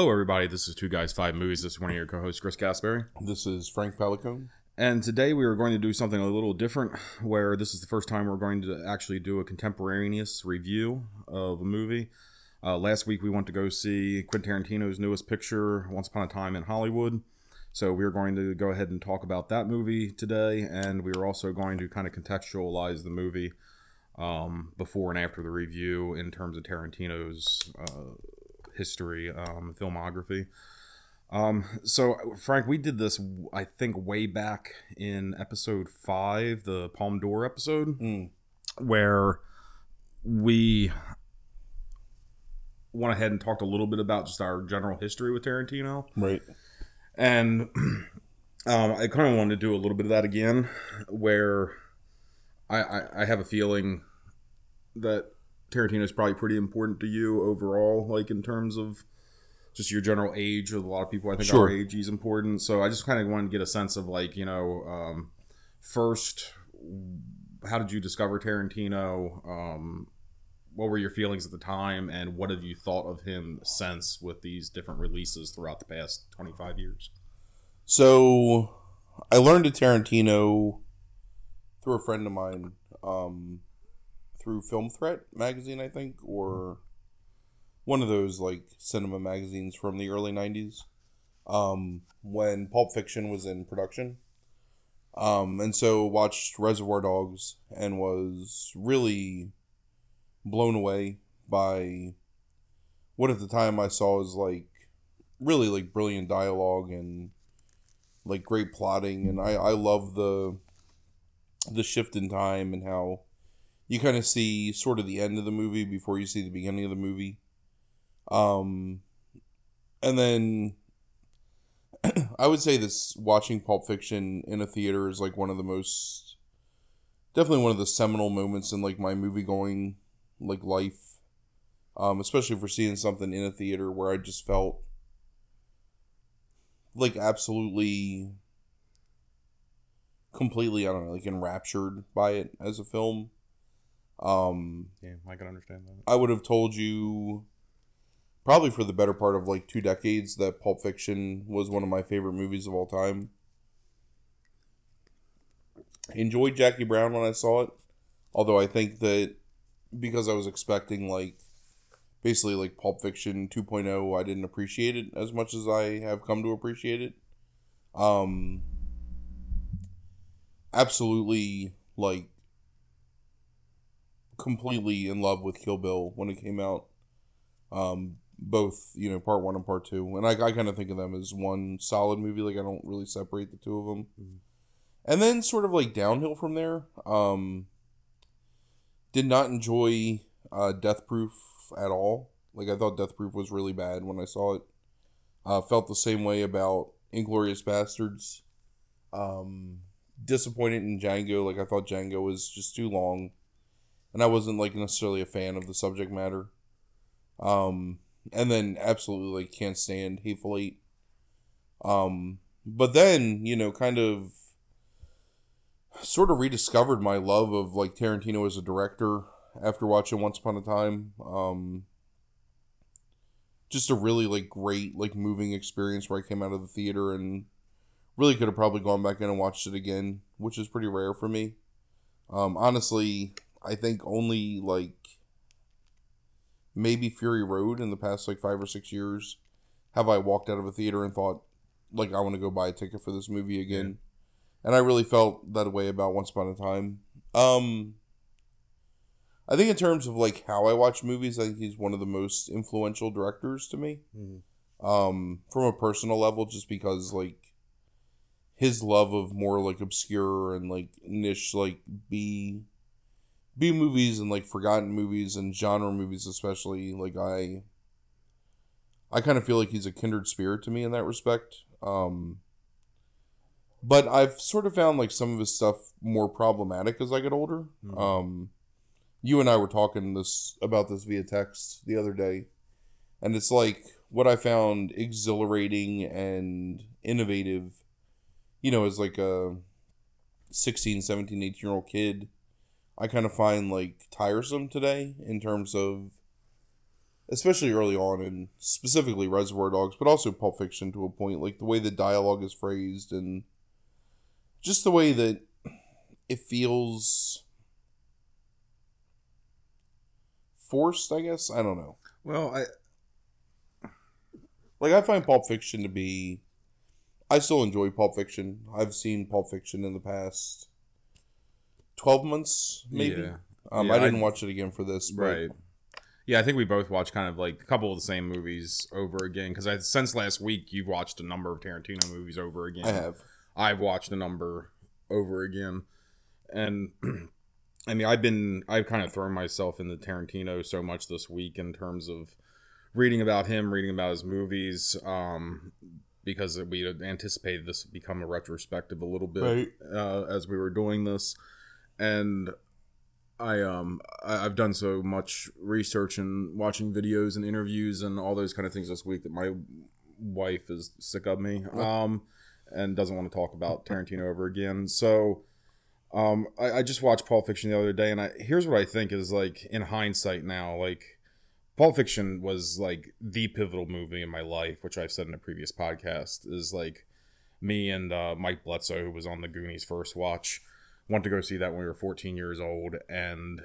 Hello, everybody. This is Two Guys, Five Movies. This is one of your co hosts, Chris Gasberry. This is Frank Pelicone. And today we are going to do something a little different, where this is the first time we're going to actually do a contemporaneous review of a movie. Uh, last week we went to go see Quentin Tarantino's newest picture, Once Upon a Time in Hollywood. So we are going to go ahead and talk about that movie today, and we are also going to kind of contextualize the movie um, before and after the review in terms of Tarantino's uh, history, um, filmography. Um, so Frank, we did this, I think, way back in episode five, the Palme d'Or episode, Mm. where we went ahead and talked a little bit about just our general history with Tarantino, Right. and um, I kind of wanted to do a little bit of that again, where I, I, I have a feeling that Tarantino is probably pretty important to you overall, like in terms of just your general age. With a lot of people, I think Sure. our age is important. So I just kind of wanted to get a sense of like you know, um, first, how did you discover Tarantino? Um, what were your feelings at the time, and what have you thought of him since with these different releases throughout the past twenty five years? So I learned of Tarantino through a friend of mine, um, through Film Threat magazine, I think, or one of those like cinema magazines from the early '90s, um, when Pulp Fiction was in production. Um, and so watched Reservoir Dogs and was really blown away by what at the time I saw as like really like brilliant dialogue and like great plotting and I I love the the shift in time and how you kind of see sort of the end of the movie before you see the beginning of the movie. Um and then I would say this watching Pulp Fiction in a theater is like one of the most definitely one of the seminal moments in like my movie going like life. Um, especially for seeing something in a theater where I just felt like absolutely completely I don't know, like enraptured by it as a film. Um Yeah, I can understand that. I would have told you probably for the better part of like two decades that Pulp Fiction was one of my favorite movies of all time. Enjoyed Jackie Brown when I saw it, although I think that because I was expecting like basically like Pulp Fiction 2.0, I didn't appreciate it as much as I have come to appreciate it. Um absolutely like completely in love with Kill Bill when it came out. Um, both you know part one and part two, and I, I kind of think of them as one solid movie. Like I don't really separate the two of them. Mhm. And then sort of like downhill from there. Um, did not enjoy uh, Death Proof at all. Like I thought Death Proof was really bad when I saw it. Uh, felt the same way about Inglourious Basterds. Um, disappointed in Django. Like I thought Django was just too long, and I wasn't like necessarily a fan of the subject matter. Um, and then absolutely like can't stand Hateful Eight. Um, but then you know, kind of sort of rediscovered my love of like Tarantino as a director after watching Once Upon a Time. Um, just a really like great like moving experience where I came out of the theater and really could have probably gone back in and watched it again, which is pretty rare for me. Um, honestly, I think only like maybe Fury Road in the past like five or six years have I walked out of a theater and thought like I want to go buy a ticket for this movie again. And I really felt that way about Once Upon a Time. Um I think in terms of like how I watch movies, I think he's one of the most influential directors to me. Um from a personal level just because like his love of more like obscure and like niche like B B movies and like forgotten movies and genre movies especially like I I kind of feel like he's a kindred spirit to me in that respect. Um but I've sort of found like some of his stuff more problematic as I get older. Mhm. Um you and I were talking this about this via text the other day and it's like what I found exhilarating and innovative you know as like a 16 17 18 year old kid I kind of find like tiresome today in terms of especially early on, and specifically Reservoir Dogs, but also Pulp Fiction to a point. Like the way the dialogue is phrased, and just the way that it feels forced. I guess I don't know. Well, I Like I find Pulp Fiction to be. I still enjoy Pulp Fiction. I've seen Pulp Fiction in the past twelve months, maybe. Yeah. Um, Yeah, I didn't I- watch it again for this, but right. Yeah, I think we both watched kind of like a couple of the same movies over again because I since last week you've watched a number of Tarantino movies over again. I have. I've watched a number over again, and I mean I've been I've kind of thrown myself into Tarantino so much this week in terms of reading about him, reading about his movies, um, because we anticipated this would become a retrospective a little bit Right. uh, as we were doing this, and I um I, I've done so much research and watching videos and interviews and all those kind of things this week that my wife is sick of me um and doesn't want to talk about Tarantino over again. So um I, I just watched Pulp Fiction the other day and I here's what I think is like in hindsight now like Pulp Fiction was like the pivotal movie in my life, which I've said in a previous podcast, is like me and uh, Mike Bledsoe, who was on the Goonies first watch, went to go see that when we were 14 years old. And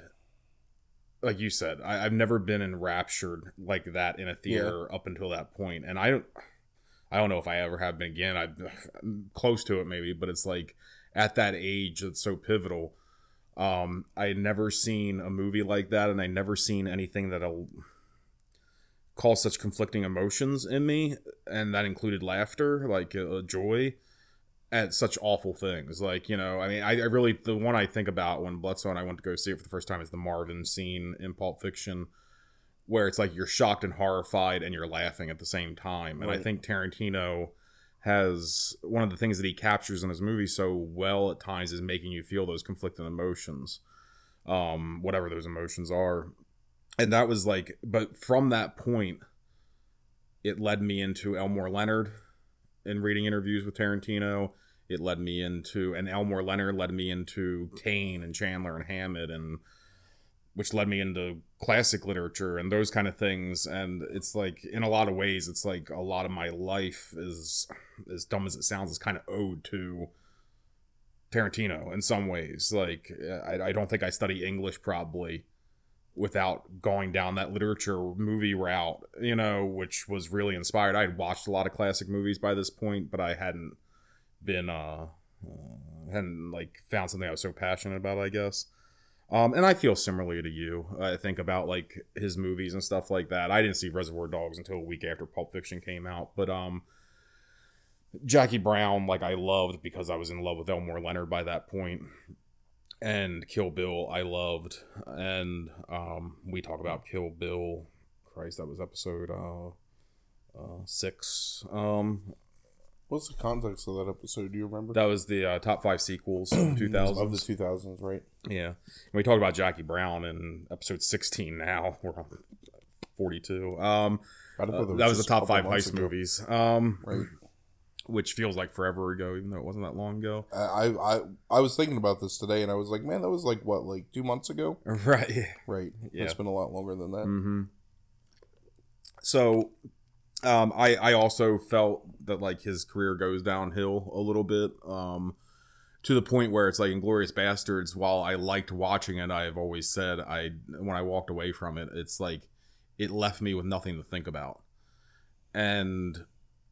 like you said, I, I've never been enraptured like that in a theater up until that point. And I don't, I don't know if I ever have been again. I, I'm close to it maybe, but it's like at that age, it's so pivotal. Um, I had never seen a movie like that, and I never seen anything that'll cause such conflicting emotions in me, and that included laughter, like uh, joy, at such awful things. Like you know, I mean, I, I really the one I think about when Bledsoe and I went to go see it for the first time is the Marvin scene in Pulp Fiction, where it's like you're shocked and horrified and you're laughing at the same time. And I think Tarantino has one of the things that he captures in his movie so well at times is making you feel those conflicting emotions um whatever those emotions are and that was like but from that point it led me into elmore leonard in reading interviews with tarantino it led me into and elmore leonard led me into Cain and chandler and hammett and which led me into classic literature and those kind of things. And it's like in a lot of ways it's like a lot of my life is as dumb as it sounds is kind of owed to tarantino in some ways. Like I, I don't think i study english probably without going down that literature movie route you know which was really inspired i had watched a lot of classic movies by this point but i hadn't been uh, uh hadn't like found something i was so passionate about i guess um, and I feel similarly to you. I think about like his movies and stuff like that. I didn't see Reservoir Dogs until a week after Pulp Fiction came out, but um, Jackie Brown, like I loved because I was in love with Elmore Leonard by that point, and Kill Bill, I loved, and um, we talk about Kill Bill. Christ, that was episode uh, uh six. Um, What's the context of that episode? Do you remember? that was the uh, top five sequels of two of the two thousands, right? Yeah. And we talked about Jackie Brown in episode 16 now. We're on 42. Um, uh, that was the top five heist ago. movies, um, Right. Which feels like forever ago, even though it wasn't that long ago. I, I I was thinking about this today, and I was like, man, that was like what, like two months ago? Right. Right. Yeah. It's been a lot longer than that. hmm So, um, I I also felt that like his career goes downhill a little bit, um, to the point where it's like Inglourious Basterds. While I liked watching it, I've always said I when I walked away from it, it's like it left me with nothing to think about, and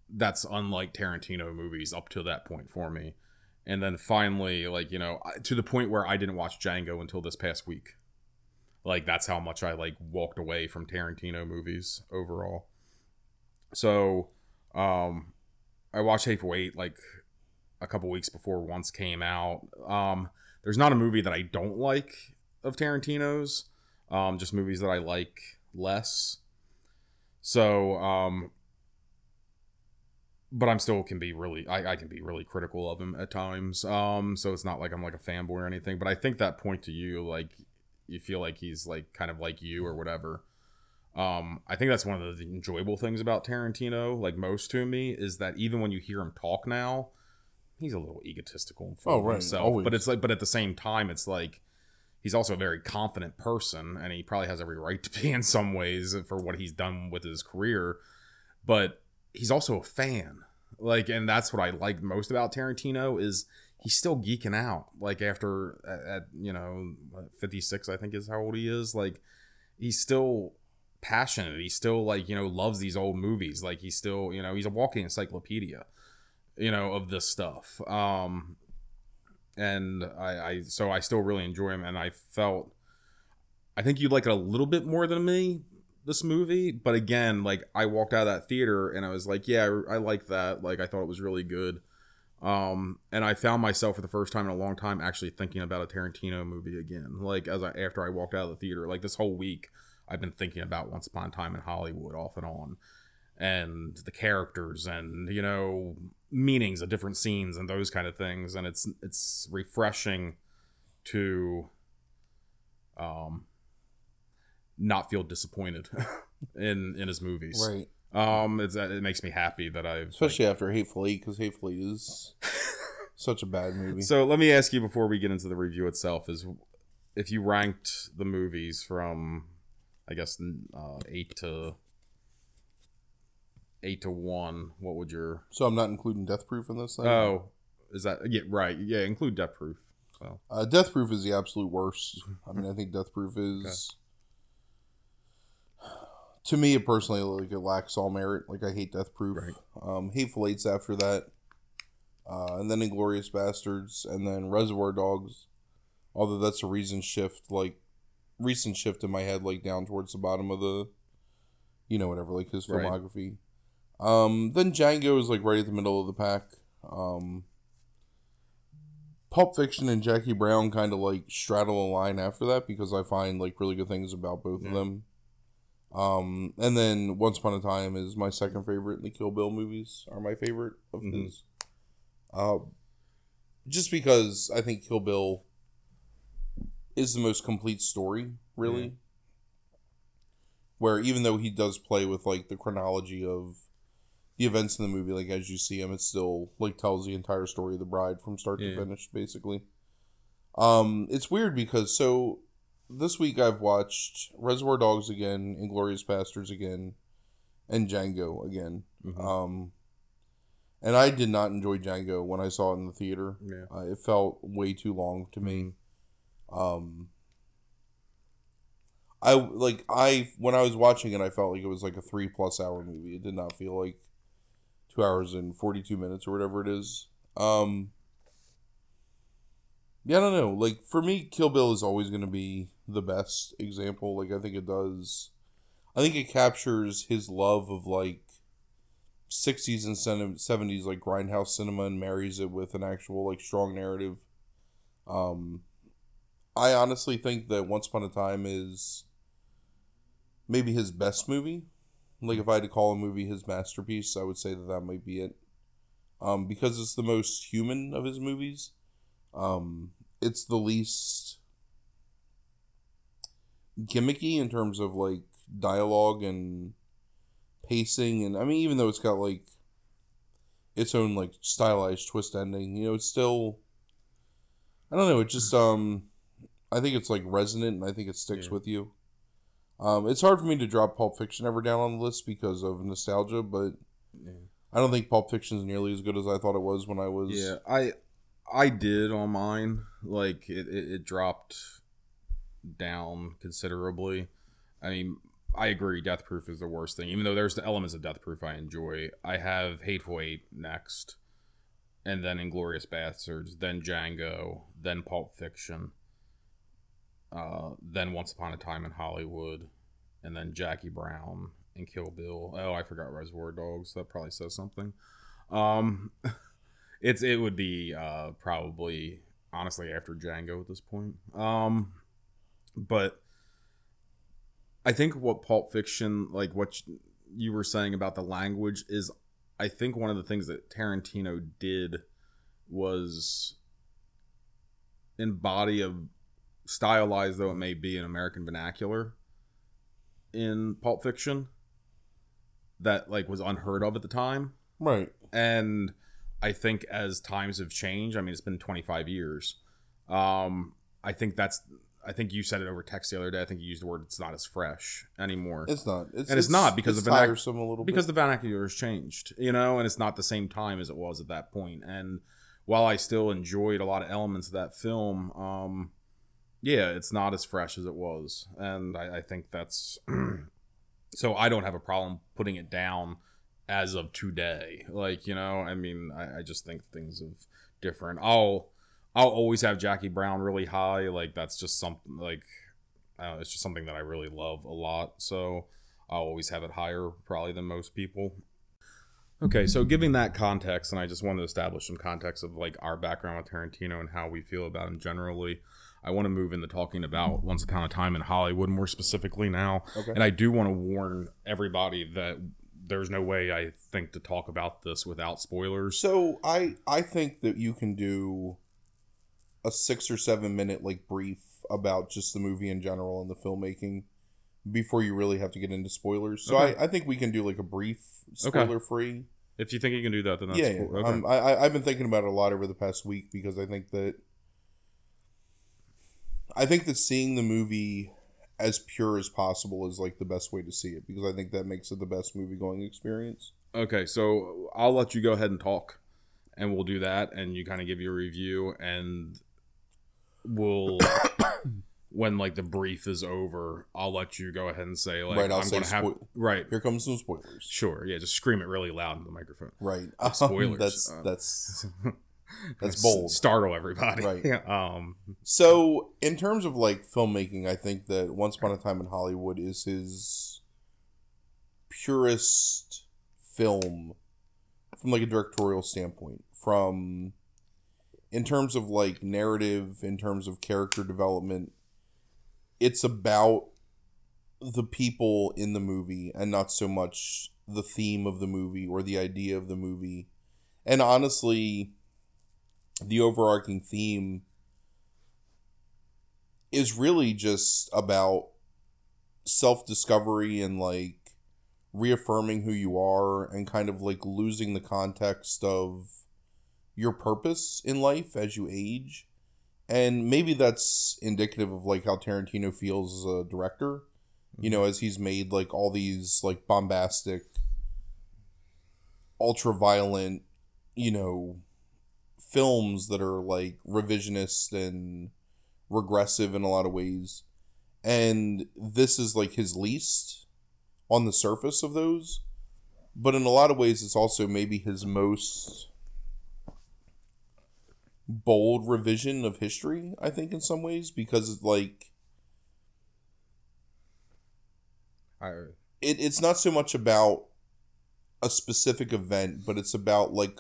that's unlike Tarantino movies up to that point for me. And then finally, like you know, to the point where I didn't watch Django until this past week like that's how much I like walked away from Tarantino movies overall. So, um, I watched Hateful Eight like a couple weeks before once came out. Um, there's not a movie that I don't like of Tarantino's. Um, just movies that I like less. So, um, but I'm still can be really I, I can be really critical of him at times. Um, so it's not like I'm like a fanboy or anything. But I think that point to you, like you feel like he's like kind of like you or whatever. Um, I think that's one of the enjoyable things about Tarantino, like most to me, is that even when you hear him talk now, he's a little egotistical Oh, right, himself. always. But it's like, but at the same time, it's like he's also a very confident person, and he probably has every right to be in some ways for what he's done with his career. But he's also a fan, like, and that's what I like most about Tarantino is he's still geeking out. Like after at, at you know fifty six, I think is how old he is. Like he's still passionate. He still like you know loves these old movies. Like he's still you know he's a walking encyclopedia, you know of this stuff. Um, and I, I so I still really enjoy him, and I felt I think you like it a little bit more than me this movie, but again, like I walked out of that theater and I was like, yeah, I, I like that. Like I thought it was really good. Um, and I found myself for the first time in a long time actually thinking about a Tarantino movie again. Like as I after I walked out of the theater, like this whole week, I've been thinking about Once Upon a Time in Hollywood off and on, and the characters and you know meanings of different scenes and those kind of things. And it's it's refreshing to um not feel disappointed in in his movies. Right. Um, it's, it makes me happy that I've Especially after Hateful Eight, because Hateful Eight is such a bad movie. So let me ask you before we get into the review itself: is if you ranked the movies from, I guess, uh, eight to eight to one, what would your? So I'm not including Death Proof in this thing. Oh, is that yeah? Right, yeah. Include Death Proof. So Uh, Death Proof is the absolute worst. I mean, I think Death Proof is. To me, it personally, like it lacks all merit. Like I hate Death Proof. Right. Um, Hateful Eight's after that, uh, and then Inglourious Basterds, and then Reservoir Dogs. Although that's a recent shift, like recent shift in my head, like down towards the bottom of the, you know, whatever, like his Right. filmography. Um, then Django is like right at the middle of the pack. Um, Pulp Fiction and Jackie Brown kind of like straddle a line after that because I find like really good things about both of them. Um, and then Once Upon a Time is my second favorite. And the Kill Bill movies are my favorite of Mhm. his. Uh, just because I think Kill Bill is the most complete story, really. Yeah. Where even though he does play with like the chronology of the events in the movie, like as you see him, it still like tells the entire story of the bride from start Yeah. to finish, basically. Um, it's weird because so this week I've watched Reservoir Dogs again, Inglourious Basterds again, and Django again. mhm. Um, and I did not enjoy Django when I saw it in the theater. yeah, Uh, it felt way too long to me. Mhm. Um, I like I when I was watching it, I felt like it was like a three plus hour movie. It did not feel like two hours and forty two minutes or whatever it is. Um, yeah, I don't know. Like for me, Kill Bill is always going to be the best example. Like I think it does. I think it captures his love of like 60s and 70s like grindhouse cinema and marries it with an actual like strong narrative um i honestly think that once upon a time is maybe his best movie like if i had to call a movie his masterpiece i would say that that might be it um because it's the most human of his movies um it's the least gimmicky in terms of like dialogue and pacing and I mean even though it's got like its own like stylized twist ending, you know, it's still I don't know, it just um I think it's like resonant and I think it sticks Yeah. with you. Um it's hard for me to drop Pulp Fiction ever down on the list because of nostalgia, but yeah. I don't think Pulp Fiction is nearly as good as I thought it was when I was Yeah, I I did on mine. Like it, it, it dropped down considerably. I mean, I agree. Death Proof is the worst thing. Even though there's the elements of Death Proof I enjoy. I have Hateful Eight next, and then Inglourious Basterds, then Django, then Pulp Fiction, uh, then Once Upon a Time in Hollywood, and then Jackie Brown and Kill Bill. Oh, I forgot Reservoir Dogs. That probably says something. Um, it's it would be uh probably honestly after Django at this point. Um, but I think what Pulp Fiction, like what you were saying about the language, is I think one of the things that Tarantino did was embody a stylized though it may be an American vernacular in Pulp Fiction that like was unheard of at the time Right. and i think as times have changed i mean it's been 25 years um i think that's I think you said it over text the other day. I think you used the word "it's not as fresh anymore." It's not. It's, And it's not because it's the vernac- tiresome a little because bit. the vernacular has changed, you know, and it's not the same time as it was at that point. And while I still enjoyed a lot of elements of that film, um, yeah, it's not as fresh as it was, and I, I think that's so. I don't have a problem putting it down as of today. Like you know, I mean, I, I just think things have different. I'll I'll always have Jackie Brown really high. Like that's just something like know, it's just something that I really love a lot. So I'll always have it higher probably than most people. Okay, so giving that context, and I just wanted to establish some context of like our background with Tarantino and how we feel about him generally. I want to move into talking about Once Upon a Time in Hollywood more specifically now. Okay. And I do want to warn everybody that there's no way I think to talk about this without spoilers. So I I think that you can do a six or seven minute like brief about just the movie in general and the filmmaking before you really have to get into spoilers. So Okay. I, I think we can do like a brief Okay. spoiler free. If you think you can do that, then that's Yeah, cool. Okay. Um, I- I've been thinking about it a lot over the past week because I think that I think that seeing the movie as pure as possible is like the best way to see it because I think that makes it the best movie going experience. Okay, so I'll let you go ahead and talk, and we'll do that, and you kind of give your review, and we'll when like the brief is over, I'll let you go ahead and say like Right, I'll I'm say going to have right. Here comes some spoilers. Sure, yeah, just scream it really loud in the microphone. Right. Like spoilers, that's um, that's That's bold. Startle everybody. Right. Um. So, in terms of like filmmaking, I think that Once Upon a Time in Hollywood is his purest film from like a directorial standpoint. From in terms of like narrative, in terms of character development, it's about the people in the movie and not so much the theme of the movie or the idea of the movie. And honestly, the overarching theme is really just about self discovery and like reaffirming who you are and kind of like losing the context of your purpose in life as you age. And maybe that's indicative of like how Tarantino feels as a director, you know, mm-hmm. as he's made like all these like bombastic, ultra violent, you know, films that are like revisionist and regressive in a lot of ways. And this is like his least on the surface of those. But in a lot of ways, it's also maybe his most bold revision of history, I think, in some ways, because it's like I, it, it's not so much about a specific event, but it's about like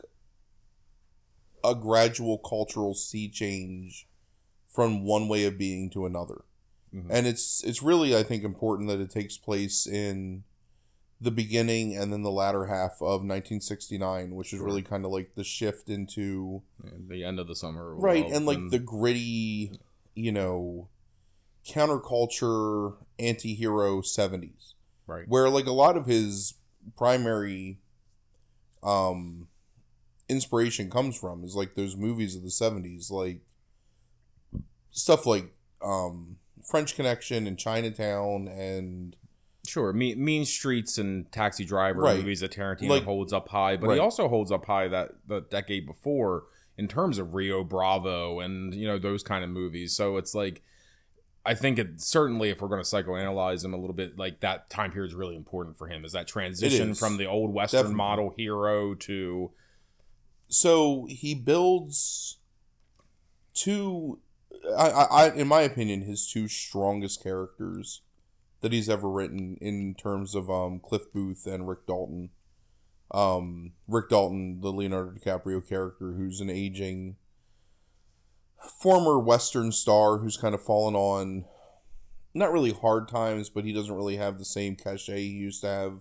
a gradual cultural sea change from one way of being to another. Mhm. And it's it's really I think important that it takes place in the beginning and then the latter half of 1969, which is really kind of like the shift into the end of the summer. right and like then- the gritty, you know, counterculture anti-hero 70s right. where like a lot of his primary um inspiration comes from is like those movies of the 70s like stuff like um French Connection and Chinatown and Sure, mean, mean Streets and Taxi Driver Right. movies that Tarantino Like- holds up high, but Right. he also holds up high that the decade before in terms of Rio Bravo and you know those kind of movies. So it's like I think it certainly if we're going to psychoanalyze him a little bit, like that time period is really important for him. Is that transition is. from the old Western Definitely. model hero to so he builds two I, I, in my opinion his two strongest characters that he's ever written in terms of um Cliff Booth and Rick Dalton. Um Rick Dalton the Leonardo DiCaprio character who's an aging former western star who's kind of fallen on not really hard times but he doesn't really have the same cachet he used to have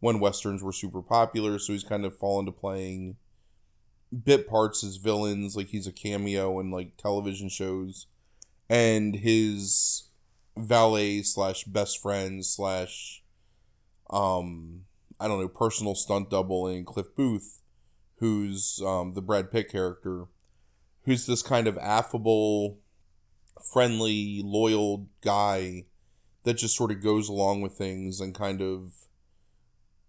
when westerns were super popular. So he's kind of fallen to playing bit parts as villains like he's a cameo in like television shows. And his valet slash best friend slash um i don't know personal stunt double in cliff booth who's um the brad pitt character who's this kind of affable friendly, loyal guy that just sort of goes along with things and kind of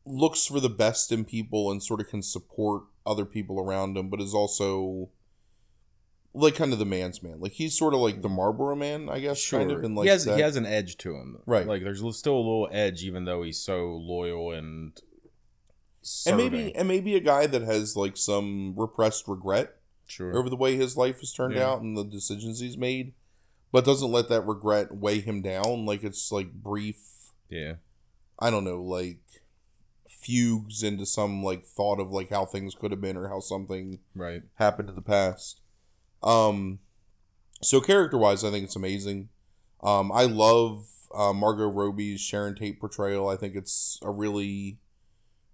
looks for the best in people and sort of can support other people around him, but is also like kind of the man's man. Like he's sort of like the Marlboro man, I guess. Kind of, and like he has that- he has an edge to him, Right. Like there's still a little edge, even though he's so loyal and and maybe and maybe a guy that has like some repressed regret sure, over the way his life has turned Yeah. out and the decisions he's made, but doesn't let that regret weigh him down. Like it's like brief. yeah, I don't know, like fugues into some like thought of like how things could have been or how something right, happened in the past. Um, so character wise, I think it's amazing. Um, I love uh, Margot Robbie's Sharon Tate portrayal. I think it's a really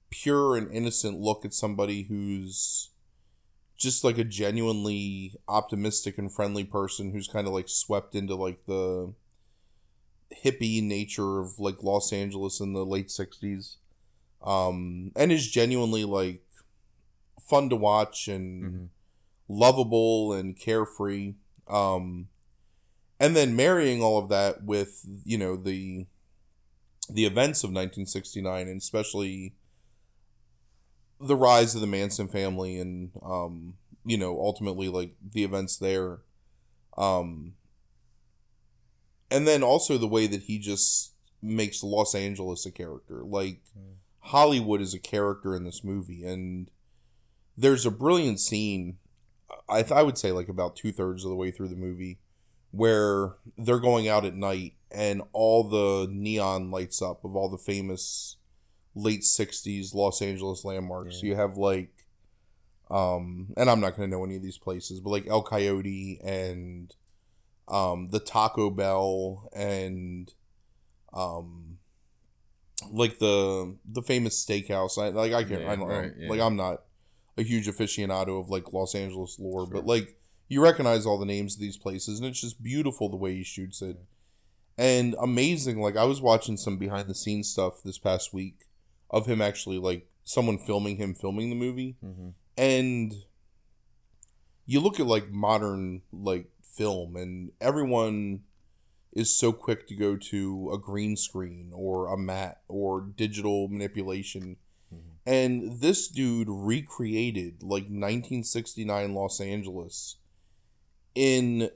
pure and innocent look at somebody who's just like a genuinely optimistic and friendly person who's kind of like swept into like the hippie nature of like Los Angeles in the late 60s um and is genuinely like fun to watch and hmm lovable and carefree. Um and then marrying all of that with you know the the events of 1969 and especially the rise of the Manson family and um you know ultimately like the events there. Um and then also the way that he just makes Los Angeles a character. Like Mm. Hollywood is a character in this movie and there's a brilliant scene I, th- I would say like about two thirds of the way through the movie where they're going out at night and all the neon lights up of all the famous late 60s Los Angeles landmarks. Yeah. You have like um and I'm not going to know any of these places, but like El Coyote and um the Taco Bell and um like the the famous steakhouse. I like I can't Yeah, I don't right, know. yeah. Like I'm not a huge aficionado of like Los Angeles lore, Sure. but like you recognize all the names of these places and it's just beautiful the way he shoots it. And amazing, like I was watching some behind the scenes stuff this past week of him actually like someone filming him filming the movie hmm and you look at like modern like film and everyone is so quick to go to a green screen or a mat or digital manipulation Mhm. and this dude recreated like 1969 Los Angeles in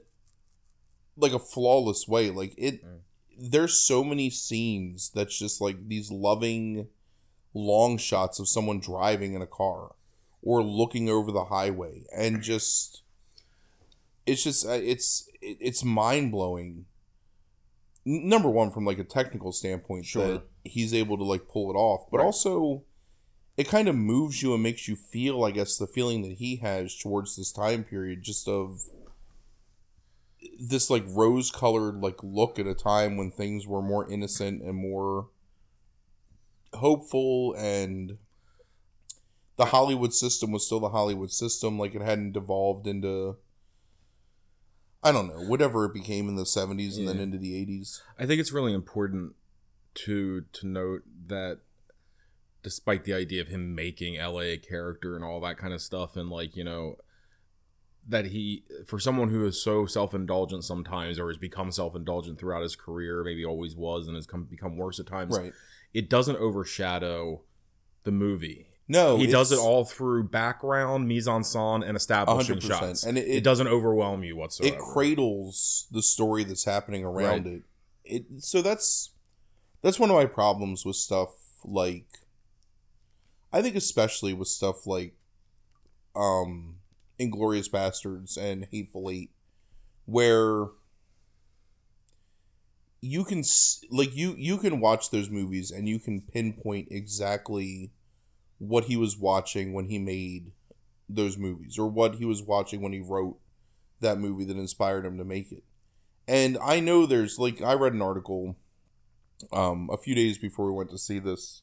like a flawless way like it Mm. there's so many scenes that's just like these loving long shots of someone driving in a car or looking over the highway and just it's just uh, it's it's mind-blowing N- number one from like a technical standpoint Sure. that he's able to like pull it off but Right. also it kind of moves you and makes you feel i guess the feeling that he has towards this time period just of this like rose colored like look at a time when things were more innocent and more hopeful and the Hollywood system was still the Hollywood system like it hadn't devolved into I don't know whatever it became in the 70s and then into the 80s I think it's really important to to note that despite the idea of him making LA a character and all that kind of stuff and like, you know, that he for someone who is so self-indulgent sometimes or has become self-indulgent throughout his career, maybe always was and has come become worse at times. right It doesn't overshadow the movie. No he does it all through background, mise en scène, and establishing 100%. shots. And it- it, it- doesn't overwhelm you whatsoever. it cradles the story that's happening around it. It so that's that's one of my problems with stuff like I think especially with stuff like um Inglourious Basterds and Hateful Eight where you can s- like you you can watch those movies and you can pinpoint exactly what he was watching when he made those movies or what he was watching when he wrote that movie that inspired him to make it. And I know there's like I read an article um a few days before we went to see this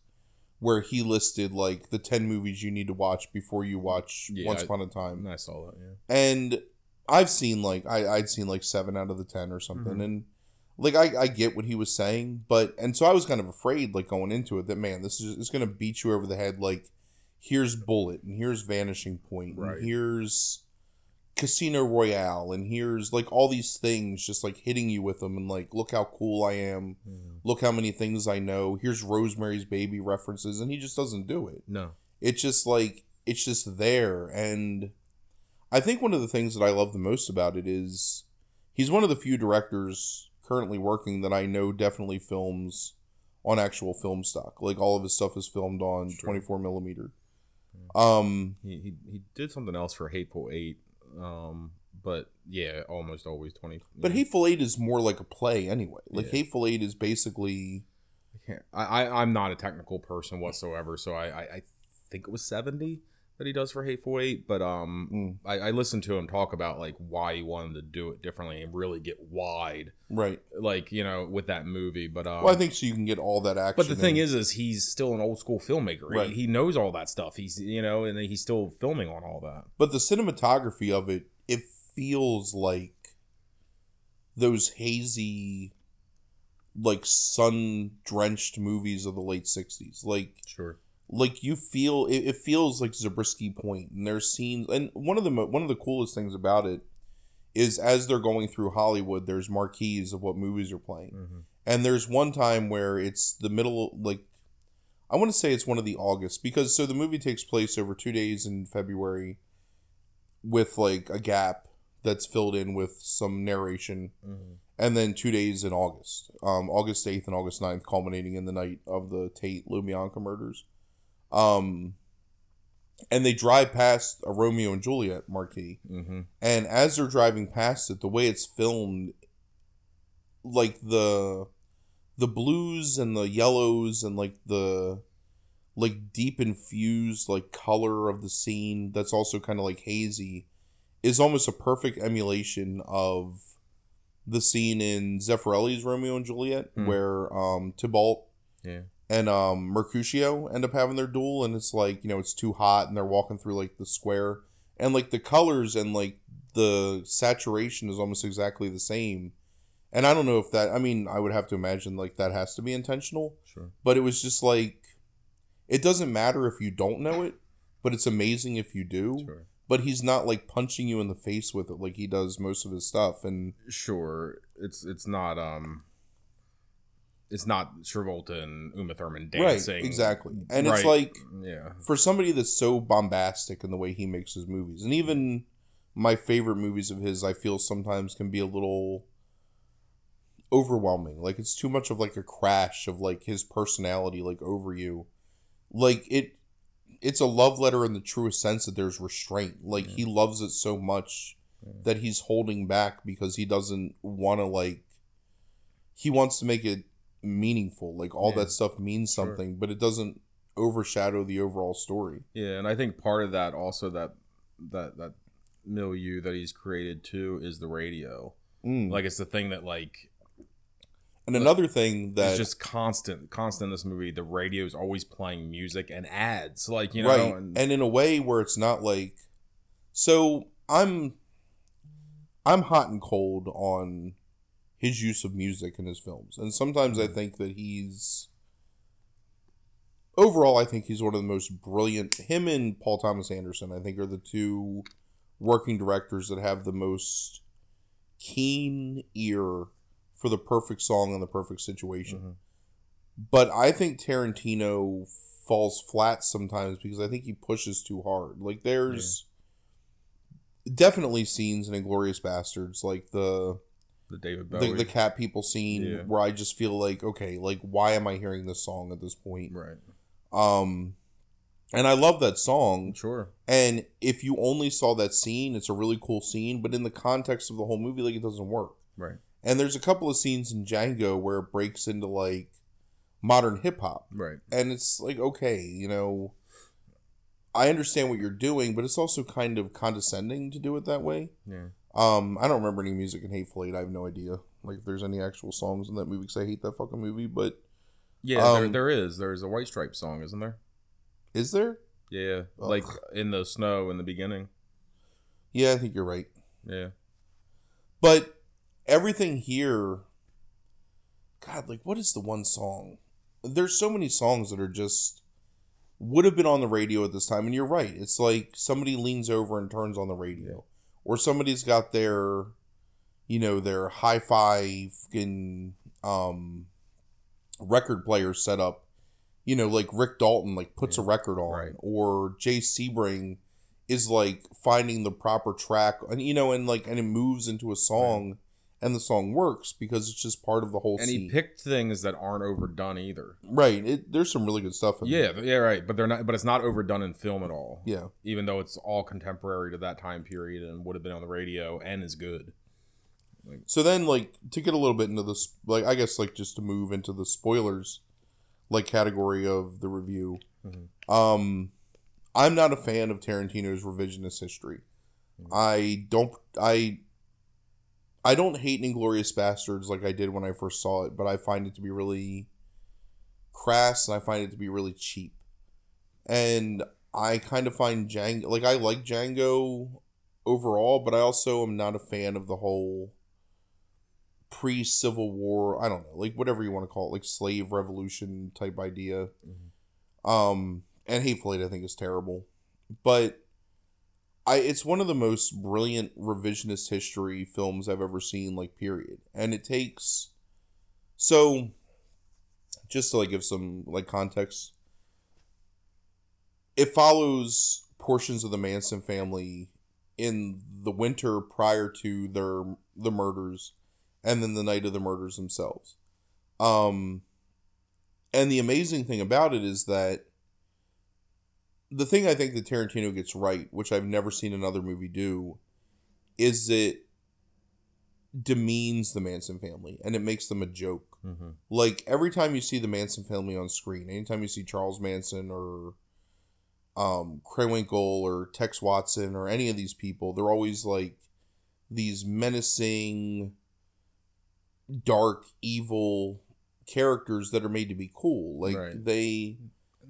where he listed like the 10 movies you need to watch before you watch Yeah, Once I- Upon a Time. And I saw that, yeah. And I've seen like I I'd seen like 7 out of the 10 or something Mhm. and like I, I get what he was saying, but and so I was kind of afraid like going into it that man, this is it's going to beat you over the head like here's Bullitt and here's Vanishing Point Right. and here's Casino Royale, and here's like all these things just like hitting you with them, and like, look how cool I am. Hmm. Look how many things I know. Here's Rosemary's Baby references, and he just doesn't do it. No. It's just like it's just there, and I think one of the things that I love the most about it is he's one of the few directors currently working that I know definitely films on actual film stock. Like all of his stuff is filmed on Sure. 24 millimeter. Um, He, he he did something else for Hateful Eight. Um, but yeah, almost always twenty. but Hateful Eight is more like a play anyway. Like Yeah. Hateful Eight is basically I can't. I, I'm not a technical person whatsoever, so I, I I think it was seventy that he does for Hateful Eight. But um, mm, I, I listened to him talk about like why he wanted to do it differently and really get wide, right. like you know, with that movie. But um, Well, I think so you can get all that action. But the thing in. is, is he's still an old school filmmaker. Right. He, he knows all that stuff. He's you know, and he's still filming on all that. but the cinematography of it, it feels like those hazy, like sun drenched movies of the late '60s. Like Sure. Like you feel it, it feels like Zabriskie Point, and there's scenes. And one of the mo- one of the coolest things about it is as they're going through Hollywood, there's marquees of what movies are playing. Mm-hmm. And there's one time where it's the middle, like, I want to say it's one of the August because so the movie takes place over two days in February with like a gap that's filled in with some narration, Mm-hmm. and then two days in August, um, August 8th and August 9th, culminating in the night of the Tate LaBianca murders. Um, and they drive past a Romeo and Juliet marquee. Mm-hmm. And as they're driving past it, the way it's filmed, like the the blues and the yellows and like the like deep infused like color of the scene that's also kind of like hazy is almost a perfect emulation of the scene in Zeffirelli's Romeo and Juliet Hmm. where um Tybalt Yeah. And um Mercutio end up having their duel and it's like you know it's too hot and they're walking through like the square and like the colors and like the saturation is almost exactly the same and i don't know if that i mean i would have to imagine like that has to be intentional Sure. but it was just like it doesn't matter if you don't know it but it's amazing if you do Sure. but he's not like punching you in the face with it like he does most of his stuff and Sure. It's it's not um. It's not Travolta and Uma Thurman dancing. right exactly and it's like Yeah. for somebody that's so bombastic in the way he makes his movies, and even my favorite movies of his, I feel sometimes can be a little overwhelming. Like it's too much of like a crash of like his personality like over you. Like it it's a love letter in the truest sense that there's restraint. Like he loves it so much Yeah. that he's holding back because he doesn't want to like he wants to make it meaningful. Like all Yeah. that stuff means Sure. something, but it doesn't overshadow the overall story. Yeah, and I think part of that also that that that milieu that he's created too is the radio. Mm. Like it's the thing that like and another thing that it's just constant, constant in this movie. The radio is always playing music and ads, like you know, right, and, and in a way where it's not like so I'm I'm hot and cold on his use of music in his films. And sometimes I think that he's overall I think he's one of the most brilliant him and Paul Thomas Anderson I think are the two working directors that have the most keen ear for the perfect song and the perfect situation. Mhm. But I think Tarantino falls flat sometimes because I think he pushes too hard. Like there's definitely scenes in Inglourious Basterds, like the the David Bowie, the, the cat people scene Yeah. where I just feel like, okay, like why am I hearing this song at this point? right? Um and I love that song. Sure, And if you only saw that scene, it's a really cool scene, but in the context of the whole movie, like it doesn't work. right, And there's a couple of scenes in Django where it breaks into like modern hip hop. right. And it's like, okay, you know, I understand what you're doing, but it's also kind of condescending to do it that way. Yeah, Um, I don't remember any music in Hateful Eight. I have no idea, like, if there's any actual songs in that movie because I hate that fucking movie. But yeah. there, Um, there is. There's a White Stripe song, isn't there? is there? Yeah, Ugh. like in the snow in the beginning. Yeah, I think you're right. Yeah, But everything here, God, like, what is the one song? There's so many songs that are just would have been on the radio at this time, and you're right. It's like somebody leans over and turns on the radio, or somebody's got their, you know, their hi-fi fucking um, record player set up. You know, like Rick Dalton like puts a record on, Right. or Jay Sebring is like finding the proper track, and you know, and like and it moves into a song, and the song works because it's just part of the whole and scene. he picked things that aren't overdone either. right. It, there's some really good stuff in Yeah, there. yeah, right. But they're not. But it's not overdone in film at all. Yeah. even though it's all contemporary to that time period and would have been on the radio and is good. So then, like, to get a little bit into this, like, I guess, like, just to move into the spoilers, like, category of the review. Mhm. Um, I'm not a fan of Tarantino's revisionist history. I don't, I, I don't hate Inglourious Basterds like I did when I first saw it, but I find it to be really crass and I find it to be really cheap. And I kind of find Django, like, I like Django overall, but I also am not a fan of the whole pre Civil War, I don't know, like whatever you want to call it, like slave revolution type idea. Um, and Hateful Eight, I think, is terrible. But I it's one of the most brilliant revisionist history films I've ever seen, like, period. And it takes so just to like give some like context, it follows portions of the Manson family in the winter prior to their the murders and then the night of the murders themselves. Um and the amazing thing about it is that the thing I think that Tarantino gets right, which I've never seen another movie do, is it demeans the Manson family and it makes them a joke. Mm-hmm. Like every time you see the Manson family on screen, anytime you see Charles Manson or um Krenwinkel or Tex Watson or any of these people, they're always like these menacing, dark, evil characters that are made to be cool. Like Right. they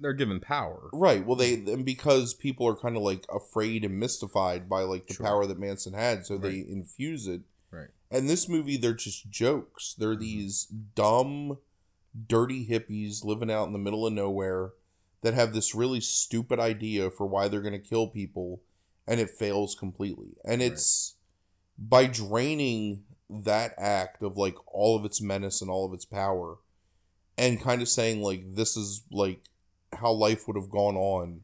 They're given power. Right. Well, they and because people are kind of like afraid and mystified by like the Sure. power that Manson had, so they infuse it. Right. And this movie, they're just jokes. They're Mhm. these dumb, dirty hippies living out in the middle of nowhere that have this really stupid idea for why they're going to kill people, and it fails completely. And Right. it's by draining that act of like all of its menace and all of its power, and kind of saying like this is like how life would have gone on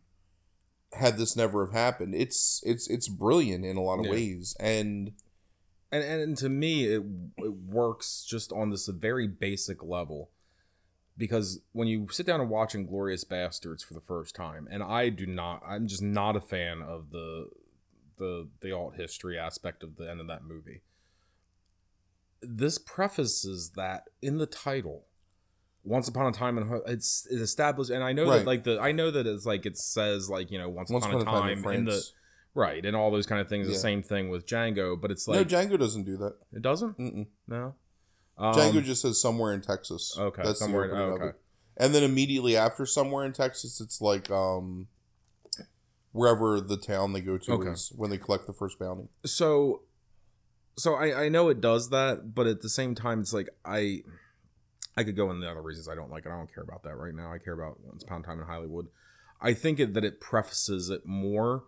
had this never have happened. It's it's it's brilliant in a lot of Yeah. ways, and and and to me it, it works just on this very basic level because when you sit down and watch Inglourious Basterds for the first time and I do not I'm just not a fan of the the the alt history aspect of the end of that movie this prefaces that in the title once upon a time in Ho- it's, it's established and I know Right. that like the I know that it's like it says like you know once, upon, a time, in the right and all those kind of things the same thing with Django but it's like no, Django doesn't do that. it doesn't Mm-mm. no. Um, Django just says somewhere in Texas. okay, That's the somewhere. oh, of okay, it. And then immediately after somewhere in Texas, it's like um wherever the town they go to Okay. is when they collect the first bounty. so, so I I know it does that, but at the same time, it's like I I could go into the other reasons I don't like it. I don't care about that right now. I care about Once Upon a Time in Hollywood. I think it, that it prefaces it more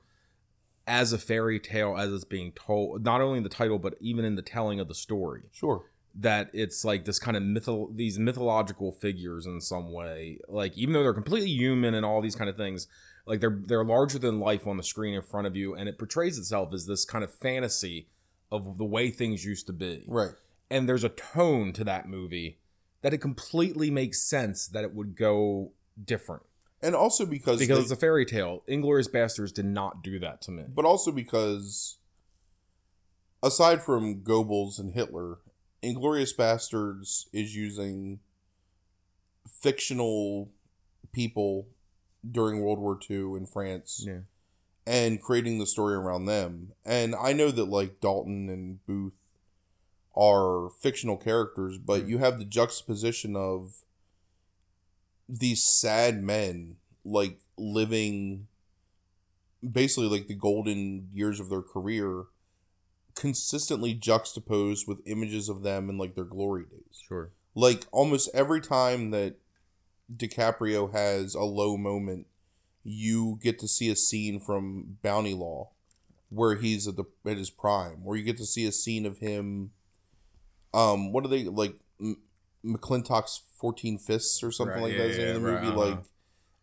as a fairy tale as it's being told, not only in the title but even in the telling of the story. Sure. that it's like this kind of mytho these mythological figures in some way like even though they're completely human and all these kind of things like they're they're larger than life on the screen in front of you and it portrays itself as this kind of fantasy of the way things used to be Right. and there's a tone to that movie that it completely makes sense that it would go different. And also because, because they- it's a fairy tale. Inglourious basterds did not do that to me. But also because aside from Goebbels and Hitler, Inglourious Basterds is using fictional people during World War II in France yeah. and creating the story around them. And I know that like Dalton and Booth are fictional characters, but Mm. you have the juxtaposition of these sad men like living basically like the golden years of their career consistently juxtaposed with images of them in like their glory days. sure Like almost every time that DiCaprio has a low moment, you get to see a scene from Bounty Law where he's at the at his prime, where you get to see a scene of him. Um, what are they like? M- McClintock's Fourteen Fists or something Right, like yeah, that is the name of the right, movie. uh-huh. Like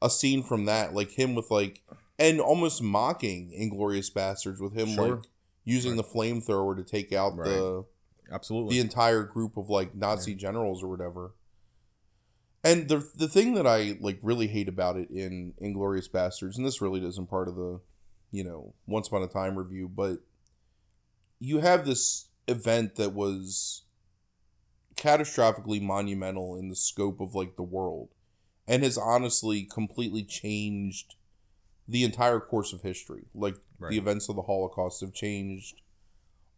a scene from that, like him with like and almost mocking Inglourious Basterds with him Sure. like using Right. the flamethrower to take out the Absolutely. the entire group of like Nazi generals or whatever. And the the thing that I like really hate about it in Inglourious Basterds, and this really isn't part of the, you know, Once Upon a Time review, but you have this event that was catastrophically monumental in the scope of like the world, and has honestly completely changed the entire course of history. Like Right. the events of the Holocaust have changed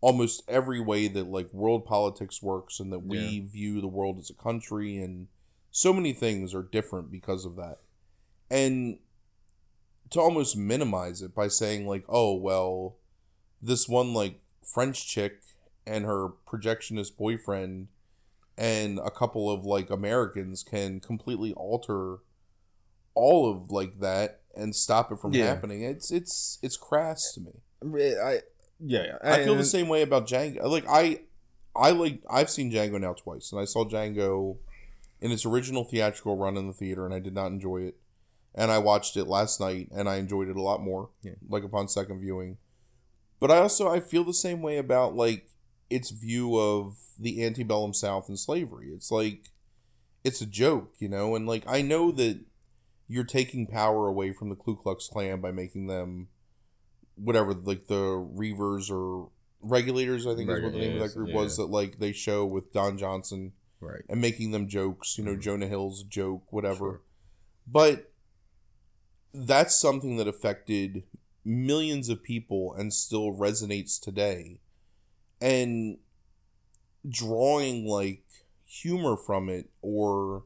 almost every way that like world politics works and that we Yeah. view the world as a country and so many things are different because of that and to almost minimize it by saying like oh well this one like french chick and her projectionist boyfriend and a couple of like americans can completely alter all of like that and stop it from Yeah. happening it's it's it's crass to me I yeah, yeah. I feel the same way about Django. Like I, I like I've seen Django now twice, and I saw Django in its original theatrical run in the theater, and I did not enjoy it. And I watched it last night, and I enjoyed it a lot more. Yeah. Like upon second viewing, but I also I feel the same way about like its view of the antebellum South and slavery. It's like it's a joke, you know, and like I know that you're taking power away from the Ku Klux Klan by making them whatever like the Reavers or regulators I think is what the name of that group was that like they show with Don Johnson right. and making them jokes, you know, Mhm. Jonah Hill's joke, whatever. Sure. But that's something that affected millions of people and still resonates today. And drawing like humor from it or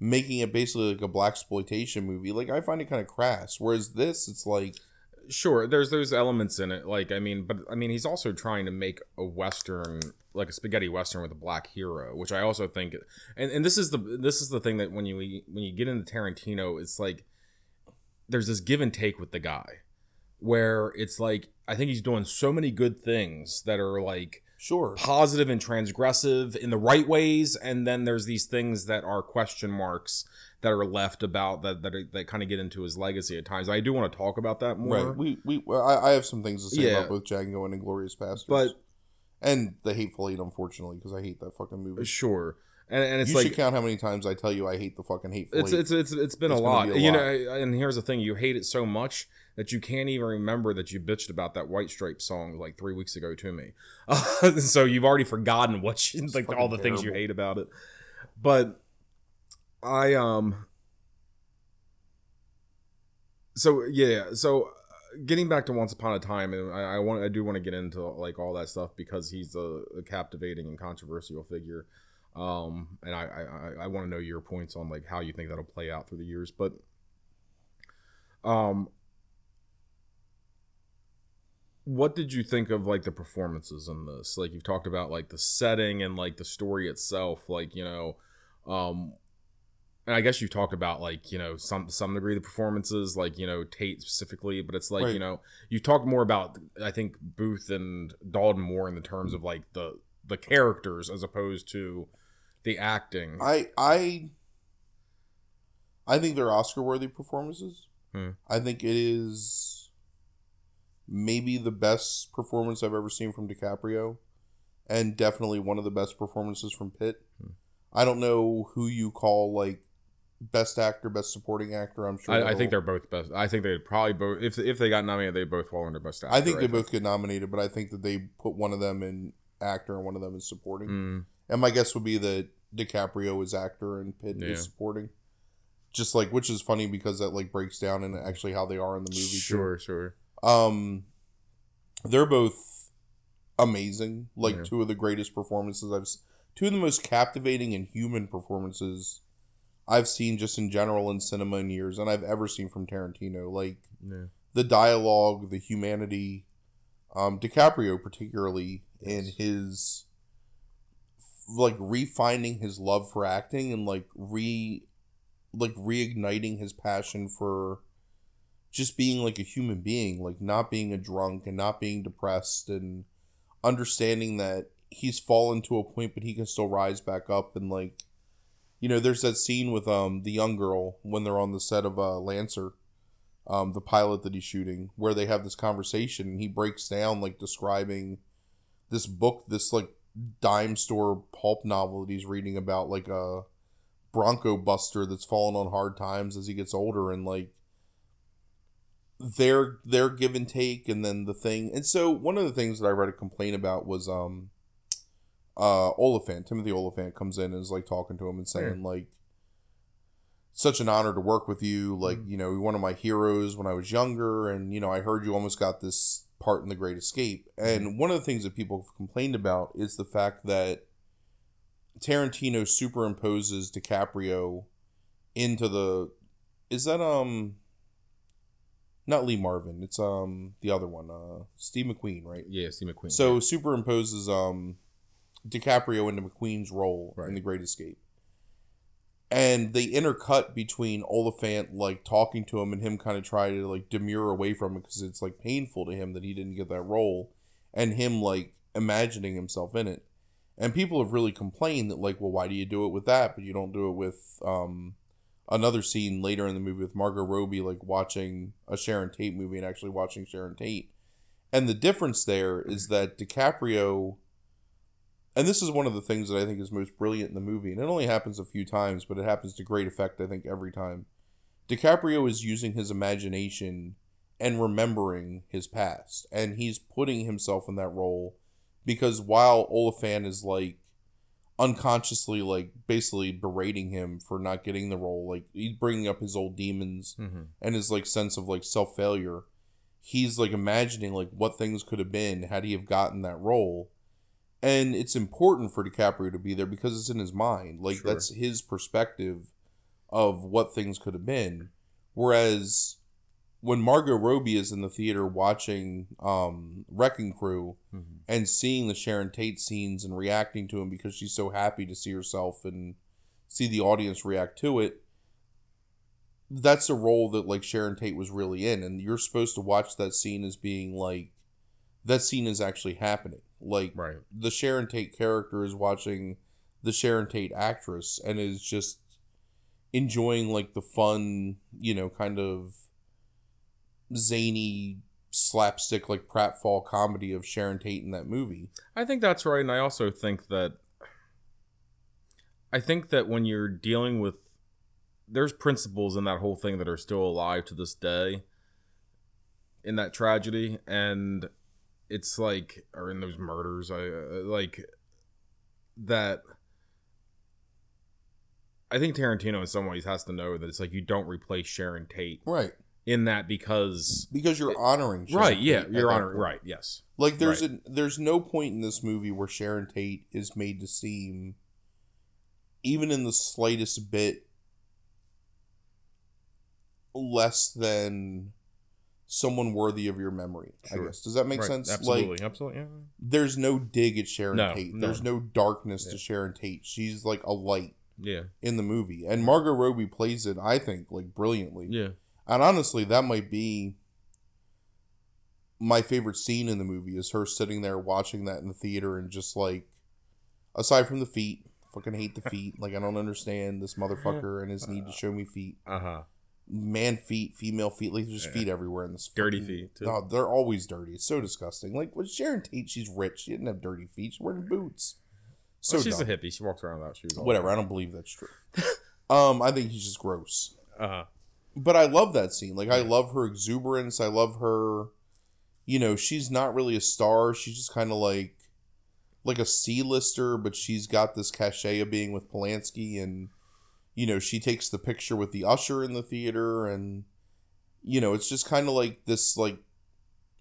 making it basically like a black exploitation movie, like I find it kind of crass. Whereas this, it's like Sure, there's those elements in it. Like, I mean, but I mean, he's also trying to make a western, like a spaghetti western with a black hero, which I also think, and, and this is the this is the thing that when you when you get into Tarantino, it's like there's this give and take with the guy, where it's like I think he's doing so many good things that are like sure, positive and transgressive in the right ways and then there's these things that are question marks that are left about that that, are, that kind of get into his legacy at times i do want to talk about that more right? We we I, I have some things to say Yeah. about both Django and Inglourious Basterds, but and the Hateful Eight, unfortunately, because I hate that fucking movie. Uh, sure and, and it's you like should count how many times I tell you I hate the fucking Hateful it's, Eight. it's it's it's been It's a lot be a you lot. know and here's the thing you hate it so much that you can't even remember that you bitched about that white stripe song like three weeks ago to me. So you've already forgotten what you, like all the things you hate about it. But i um so yeah so uh, getting back to once upon a time and i, I want i do want to get into like all that stuff because he's a, a captivating and controversial figure. Um and i i, I want to know your points on like how you think that'll play out through the years. But um what did you think of like the performances in this like you've talked about like the setting and like the story itself like you know um and I guess you've talked about like you know some some degree the performances like you know Tate specifically, but it's like Right. you know you talked more about I think Booth and Dalton more in the terms of like the the characters as opposed to the acting. I I I think they're Oscar worthy performances. Hmm. I think it is maybe the best performance I've ever seen from DiCaprio, and definitely one of the best performances from Pitt. Hmm. I don't know who you call like best actor, best supporting actor. I'm sure. I, I think they're both best. I think they'd probably both if if they got nominated, they both fall under best actor. I think they both get nominated, but I think that they put one of them in actor and one of them in supporting. Mm, And my guess would be that DiCaprio is actor and Pitt Yeah. is supporting. Just like which is funny because that like breaks down and actually how they are in the movie. too. sure, sure. Um they're both amazing. Like Yeah. two of the greatest performances I've two of the most captivating and human performances I've seen just in general in cinema in years and I've ever seen from Tarantino. Like Yeah. the dialogue, the humanity, um, DiCaprio particularly in his like refining his love for acting and like re like reigniting his passion for just being like a human being, like not being a drunk and not being depressed and understanding that he's fallen to a point but he can still rise back up and like you know, there's that scene with um the young girl when they're on the set of uh Lancer, um, the pilot that he's shooting, where they have this conversation and he breaks down like describing this book, this like dime store pulp novel that he's reading about like a bronco buster that's fallen on hard times as he gets older and like their their give and take and then the thing and so one of the things that I read a complaint about was um uh Olyphant, Timothy Olyphant comes in and is like talking to him and saying like such an honor to work with you, like, Mhm. you know, you're one of my heroes when I was younger and you know, I heard you almost got this part in The Great Escape. And one of the things that people have complained about is the fact that Tarantino superimposes DiCaprio into the is that um not Lee Marvin, it's um the other one, uh Steve McQueen, right? Yeah, Steve McQueen. So superimposes um DiCaprio into McQueen's role Right. in The Great Escape. And they intercut between Olyphant like talking to him and him kind of trying to like demur away from it because it's like painful to him that he didn't get that role, and him like imagining himself in it. And people have really complained that like, well, why do you do it with that, but you don't do it with um another scene later in the movie with Margot Robbie like watching a Sharon Tate movie and actually watching Sharon Tate. And the difference there is that DiCaprio, and this is one of the things that I think is most brilliant in the movie, and it only happens a few times, but it happens to great effect, I think, every time. DiCaprio is using his imagination and remembering his past, and he's putting himself in that role because while Olyphant is like unconsciously, like basically berating him for not getting the role, like he's bringing up his old demons hmm and his like sense of like self failure, he's like imagining like what things could have been had he have gotten that role. And it's important for DiCaprio to be there because it's in his mind. Like Sure. that's his perspective of what things could have been. Whereas when Margot Robbie is in the theater watching um Wrecking Crew hmm and seeing the Sharon Tate scenes and reacting to them because she's so happy to see herself and see the audience react to it. That's a role that like Sharon Tate was really in, and you're supposed to watch that scene as being like that scene is actually happening. Like Right. the Sharon Tate character is watching the Sharon Tate actress and is just enjoying like the fun, you know, kind of zany slapstick like pratfall comedy of Sharon Tate in that movie. I think that's right, and I also think that I think that when you're dealing with there's principles in that whole thing that are still alive to this day in that tragedy and it's like or in those murders I uh, like that I think Tarantino in some ways has to know that it's like you don't replace Sharon Tate Right. In that because Because you're honoring Sharon right yeah Tate you're honoring right yes Like there's a there's no point in this movie where Sharon Tate is made to seem even in the slightest bit less than someone worthy of your memory. I Sure. guess. Does that make Right, sense? absolutely Like absolutely yeah. there's no dig at Sharon No, Tate. no. There's no darkness Yeah. to Sharon Tate. She's like a light yeah in the movie. And Margot Robbie plays it, I think, like brilliantly. yeah And honestly, that might be my favorite scene in the movie is her sitting there watching that in the theater and just like aside from the feet, fucking hate the feet. like I don't understand this motherfucker and his need to show me feet. uh-huh Man feet, female feet, like there's just Yeah. feet everywhere in this Dirty fucking- feet, too. No, they're always dirty. It's so disgusting. Like with Sharon Tate, she's rich. She didn't have dirty feet. She's wearing boots. So well, she's dumb. a hippie. She walks around without shoes. Whatever, I don't believe that's true. um, I think he's just gross Uh huh. But I love that scene. Like I love her exuberance. I love her. You know, she's not really a star. She's just kind of like like a C-lister, but she's got this cachet of being with Polanski, and you know, she takes the picture with the usher in the theater, and you know, it's just kind of like this like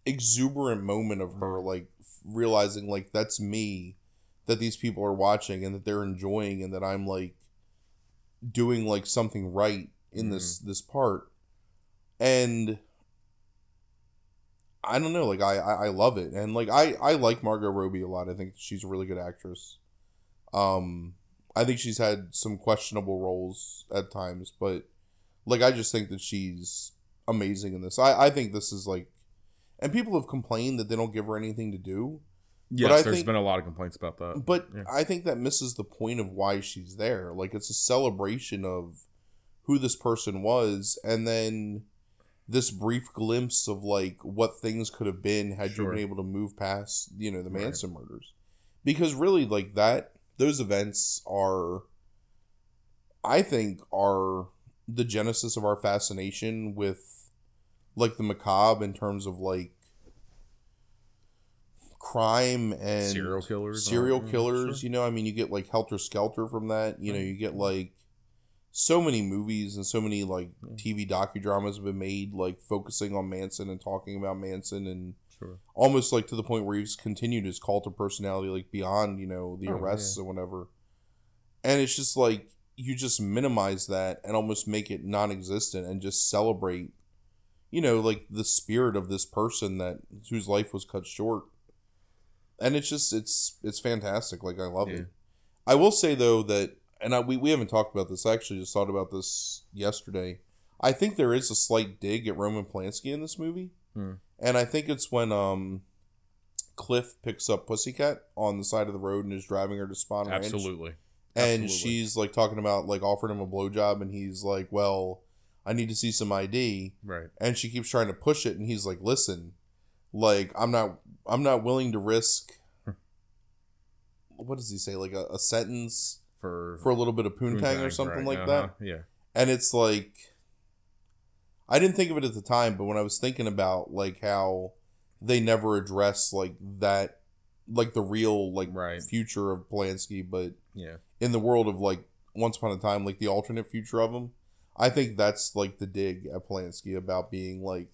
exuberant moment of her like realizing like that's me that these people are watching and that they're enjoying and that I'm like doing like something right in this this part and i don't know like I, I i love it and like i i like margot robbie a lot i think she's a really good actress um i think she's had some questionable roles at times but like i just think that she's amazing in this. I I think this is like, and people have complained that they don't give her anything to do. Yes, I there's think- been a lot of complaints about that. But Yeah. I think that misses the point of why she's there. Like it's a celebration of who this person was, and then this brief glimpse of like what things could have been had Sure. you been able to move past, you know, the Right. Manson murders. Because really, like that, those events are, I think, are the genesis of our fascination with, like the macabre in terms of like crime and Serial killers, serial killers. sure. You know, I mean, you get like Helter Skelter from that. You know, you get mm-hmm. like so many movies and so many like Yeah. TV docudramas have been made, like focusing on Manson and talking about Manson, and Sure. almost like to the point where he's continued his cult of personality, like beyond you know the Oh, arrests and whatever. And it's just like you just minimize that and almost make it non-existent and just celebrate you know like the spirit of this person that whose life was cut short and it's just it's it's fantastic like i love Yeah. it i will say though that and I, we, we haven't talked about this i actually just thought about this yesterday i think there is a slight dig at roman polanski in this movie Hmm. and i think it's when um cliff picks up pussycat on the side of the road and is driving her to Spahn ranch Absolutely. and Absolutely. she's like talking about like offering him a blowjob and he's like well i need to see some id Right. and she keeps trying to push it and he's like listen like i'm not i'm not willing to risk what does he say like a, a sentence For for a little bit of poontang or something right, like uh-huh, that Yeah. and it's like i didn't think of it at the time but when i was thinking about like how they never address like that like the real like Right. future of Polanski, but Yeah. in the world of like once upon a time like the alternate future of him i think that's like the dig at polanski about being like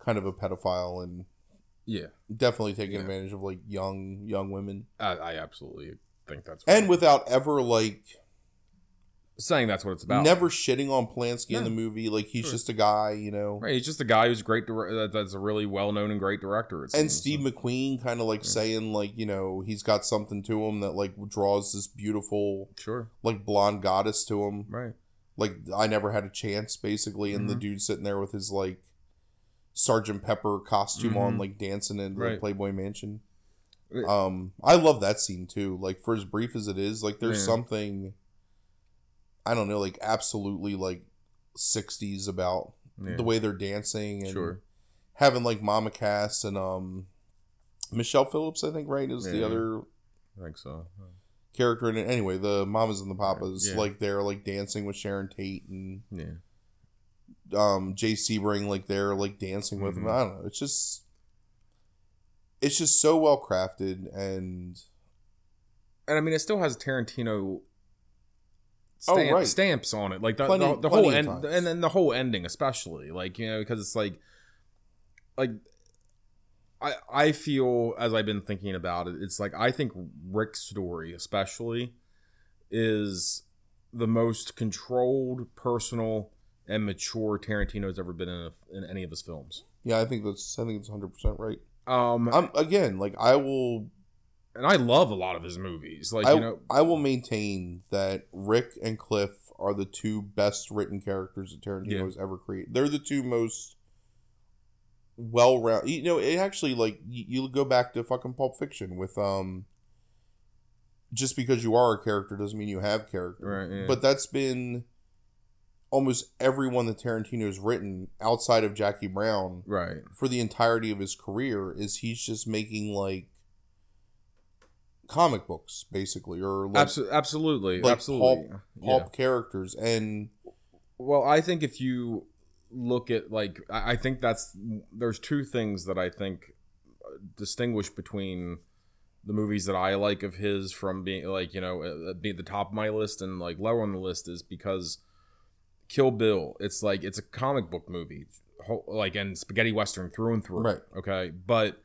kind of a pedophile and Yeah. definitely taking Yeah. advantage of like young young women I, I absolutely think that's and without ever like saying that's what it's about. never shitting on polanski in the movie like he's Sure. just a guy you know Right. He's just a guy who's great. Dire- that's a really well known and great director. and steve mcqueen kind of like Yeah. saying like you know he's got something to him that like draws this beautiful Sure. like blonde goddess to him Right. like I never had a chance basically and the Mhm. dude sitting there with his like Sergeant Pepper costume on Mhm. like dancing in the Right. Playboy Mansion. Um I love that scene too. Like for as brief as it is, like there's Yeah. something I don't know, like absolutely like 60s about Yeah. the way they're dancing and Sure. having like Mama Cass and um Michelle Phillips, I think, right, is the other I think so. character in it. Anyway, the mamas and the papas, Yeah. like they're like dancing with Sharon Tate and Yeah. um Jay Sebring like they're like dancing with him. Mhm. I don't know. It's just it's just so well crafted and And I mean, it still has Tarantino. Oh, right. stamps on it, like the, Plenty- the, the whole end, times. and then the whole ending, especially, like you know, because it's like, like, I I feel as I've been thinking about it, it's like I think Rick's story, especially, is the most controlled, personal, and mature Tarantino's ever been in, a, in any of his films. yeah, I think that's I think it's 100% right. Um, I'm again, like I will and I love a lot of his movies. Like I, you know, I will maintain that Rick and Cliff are the two best written characters that Tarantino Yeah. has ever created. They're the two most well round. You know, it actually like you, you go back to fucking Pulp Fiction with um. Just because you are a character doesn't mean you have character. Right, yeah. But that's been almost everyone that Tarantino's written outside of Jackie Brown right? for the entirety of his career is he's just making like comic books basically or like Abso- absolutely, like absolutely. pulp Yeah. characters and Well, I think if you look at like, I think that's there's two things that I think uh, distinguish between the movies that I like of his from being like you know uh, being at the top of my list and like lower on the list is because Kill Bill, it's like it's a comic book movie, whole- like and spaghetti western through and through. Right. Okay, but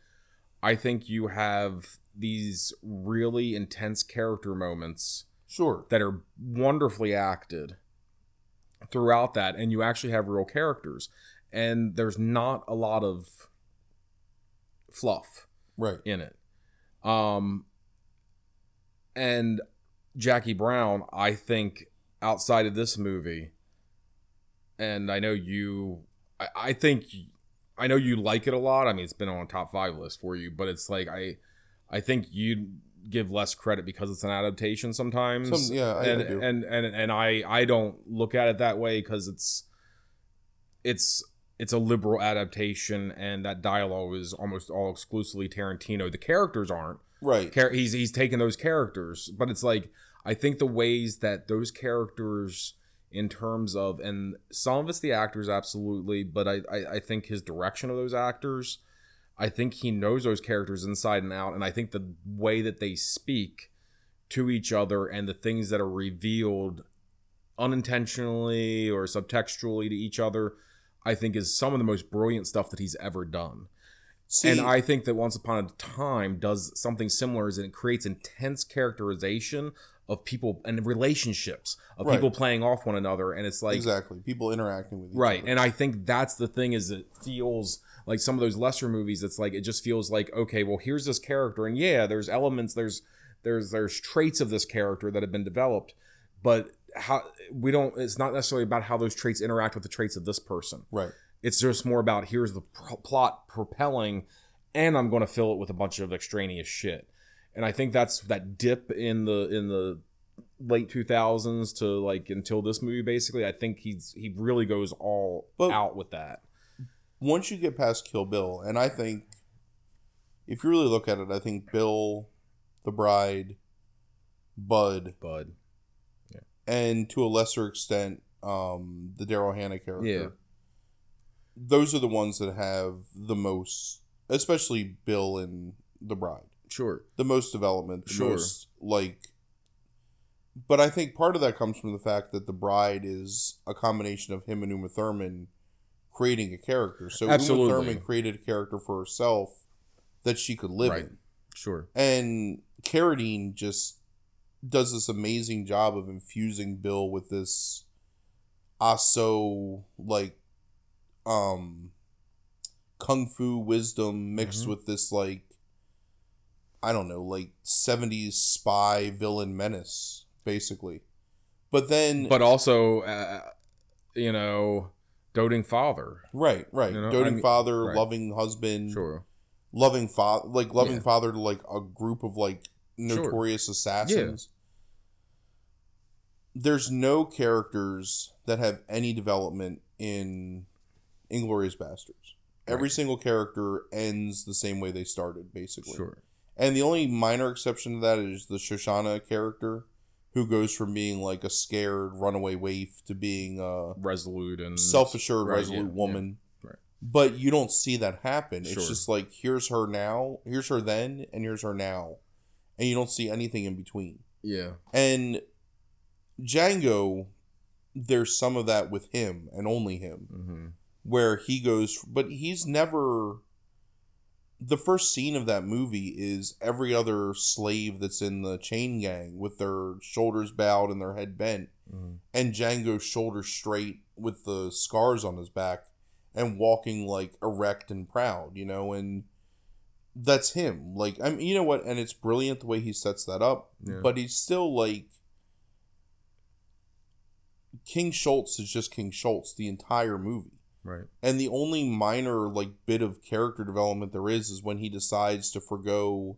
I think you have these really intense character moments sure that are wonderfully acted throughout that and you actually have real characters and there's not a lot of fluff right in it um and Jackie Brown I think outside of this movie and I know you I, I think I know you like it a lot. I mean, it's been on top five list for you, but it's like I I think you give less credit because it's an adaptation sometimes. Some- yeah, I- and, do. and and and I I don't look at it that way because it's it's it's a liberal adaptation, and that dialogue is almost all exclusively Tarantino. The characters aren't. Right. Char- he's he's taking those characters, but it's like I think the ways that those characters, in terms of, and some of it's the actors absolutely, but I I, I think his direction of those actors, I think he knows those characters inside and out, and I think the way that they speak to each other and the things that are revealed unintentionally or subtextually to each other, I think is some of the most brilliant stuff that he's ever done. See, And I think that Once Upon a Time does something similar, is it creates intense characterization of people and relationships of Right. people playing off one another, and it's like exactly people interacting with each right. other. And I think that's the thing is it feels like some of those lesser movies. It's like it just feels like okay, well here's this character, and yeah, there's elements, there's there's there's traits of this character that have been developed, but how we don't. It's not necessarily about how those traits interact with the traits of this person right. it's just more about here's the pro- plot propelling and i'm going to fill it with a bunch of extraneous shit and i think that's that dip in the in the late 2000s to like until this movie basically i think he's he really goes all But- out with that Once you get past Kill Bill, and I think if you really look at it, I think Bill, the Bride, Bud, bud yeah. and to a lesser extent, um, the Daryl Hannah character. Yeah. Those are the ones that have the most, especially Bill and the Bride. Sure the most development, the Sure. most like. But I think part of that comes from the fact that the bride is a combination of him and Uma Thurman creating a character. So Absolutely. Uma Thurman created a character for herself that she could live Right. in, sure and Carradine just does this amazing job of infusing Bill with this also like um kung fu wisdom mixed Mhm. with this like I don't know, like 70s spy villain menace basically. But then but also uh, you know doting father right, right. You know, doting I mean- father, right. loving husband, sure loving father, like loving Yeah. father to like a group of like Sure. notorious assassins. There's no characters that have any development in Inglourious Basterds. Every Right. single character ends the same way they started, basically. sure And the only minor exception to that is the Shosanna character, who goes from being like a scared runaway waif to being a resolute and self-assured, right, resolute yeah, woman. yeah, right. But you don't see that happen. Sure. It's just like here's her now, here's her then, and here's her now, and you don't see anything in between. yeah And Django, there's some of that with him and only him, hmm where he goes, but he's never. The first scene of that movie is every other slave that's in the chain gang with their shoulders bowed and their head bent, hmm and Django's shoulders straight with the scars on his back and walking like erect and proud, you know, and that's him. Like I mean, you know what? And it's brilliant the way he sets that up, Yeah. but he's still like King Schultz is just King Schultz the entire movie. Right. And the only minor like bit of character development there is is when he decides to forego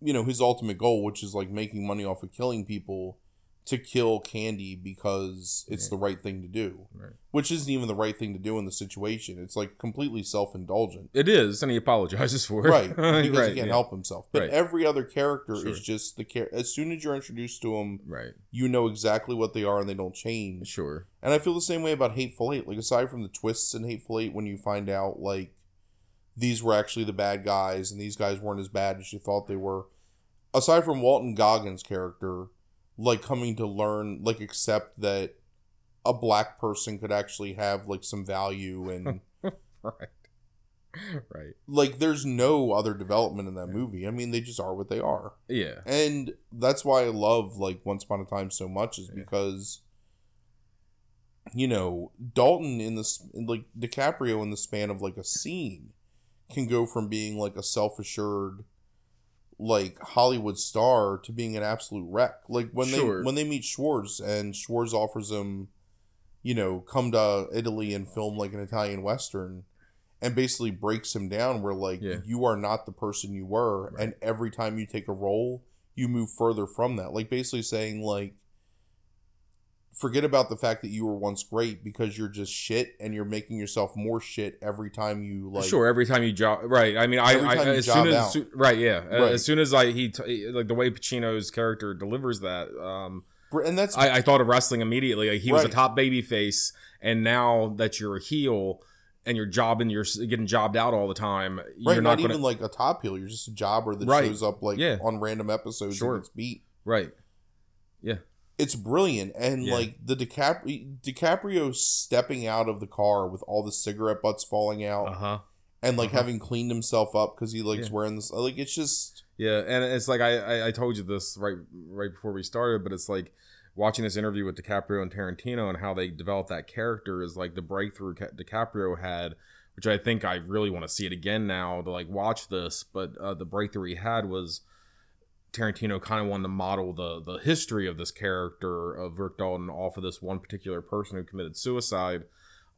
you know his ultimate goal which is like making money off of killing people to kill Candy because it's the right thing to do. right Which isn't even the right thing to do in the situation. It's like completely self-indulgent. It is, and he apologizes for it. Right, because he can't yeah. help himself. But Right. every other character Sure. is just the care. as soon as you're introduced to them, Right, you know exactly what they are and they don't change. sure. And I feel the same way about Hateful Eight. Like aside from the twists in Hateful Eight, when you find out like these were actually the bad guys and these guys weren't as bad as you thought they were. Aside from Walton Goggins' character, like coming to learn, like accept that a black person could actually have like some value and Right, right. like there's no other development in that movie. I mean, they just are what they are. Yeah, And that's why I love like Once Upon a Time so much is Yeah. because you know, Dalton in this like DiCaprio in the span of like a scene can go from being like a self-assured like Hollywood star to being an absolute wreck. Like when Sure. they when they meet Schwarz and Schwarz offers him you know, come to Italy and film like an Italian western, and basically breaks him down. Where like Yeah. you are not the person you were, Right. and every time you take a role, you move further from that. Like basically saying like. Forget about the fact that you were once great because you're just shit and you're making yourself more shit every time you like sure, every time you job, right? I mean, I, I as soon as out. right, yeah, Right. as soon as I he t- like the way Pacino's character delivers that, um, and that's I, I thought of wrestling immediately. Like he was a top baby face, and now that you're a heel and you're jobbing, you're getting jobbed out all the time. right. You're Not, not, gonna even like a top heel. You're just a jobber that Right. shows up like Yeah. on random episodes Sure. and gets beat. right. It's brilliant, and Yeah. like the DiCaprio, DiCaprio stepping out of the car with all the cigarette butts falling out, Uh huh. and like uh-huh. having cleaned himself up because he likes Yeah. wearing this. Like it's just Yeah, and it's like I, I I told you this right right before we started, but it's like watching this interview with DiCaprio and Tarantino and how they developed that character is like the breakthrough Ca- DiCaprio had, which I think I really want to see it again now to like watch this. But uh, the breakthrough he had was Tarantino kind of wanted to model the the history of this character of Rick Dalton off of this one particular person who committed suicide,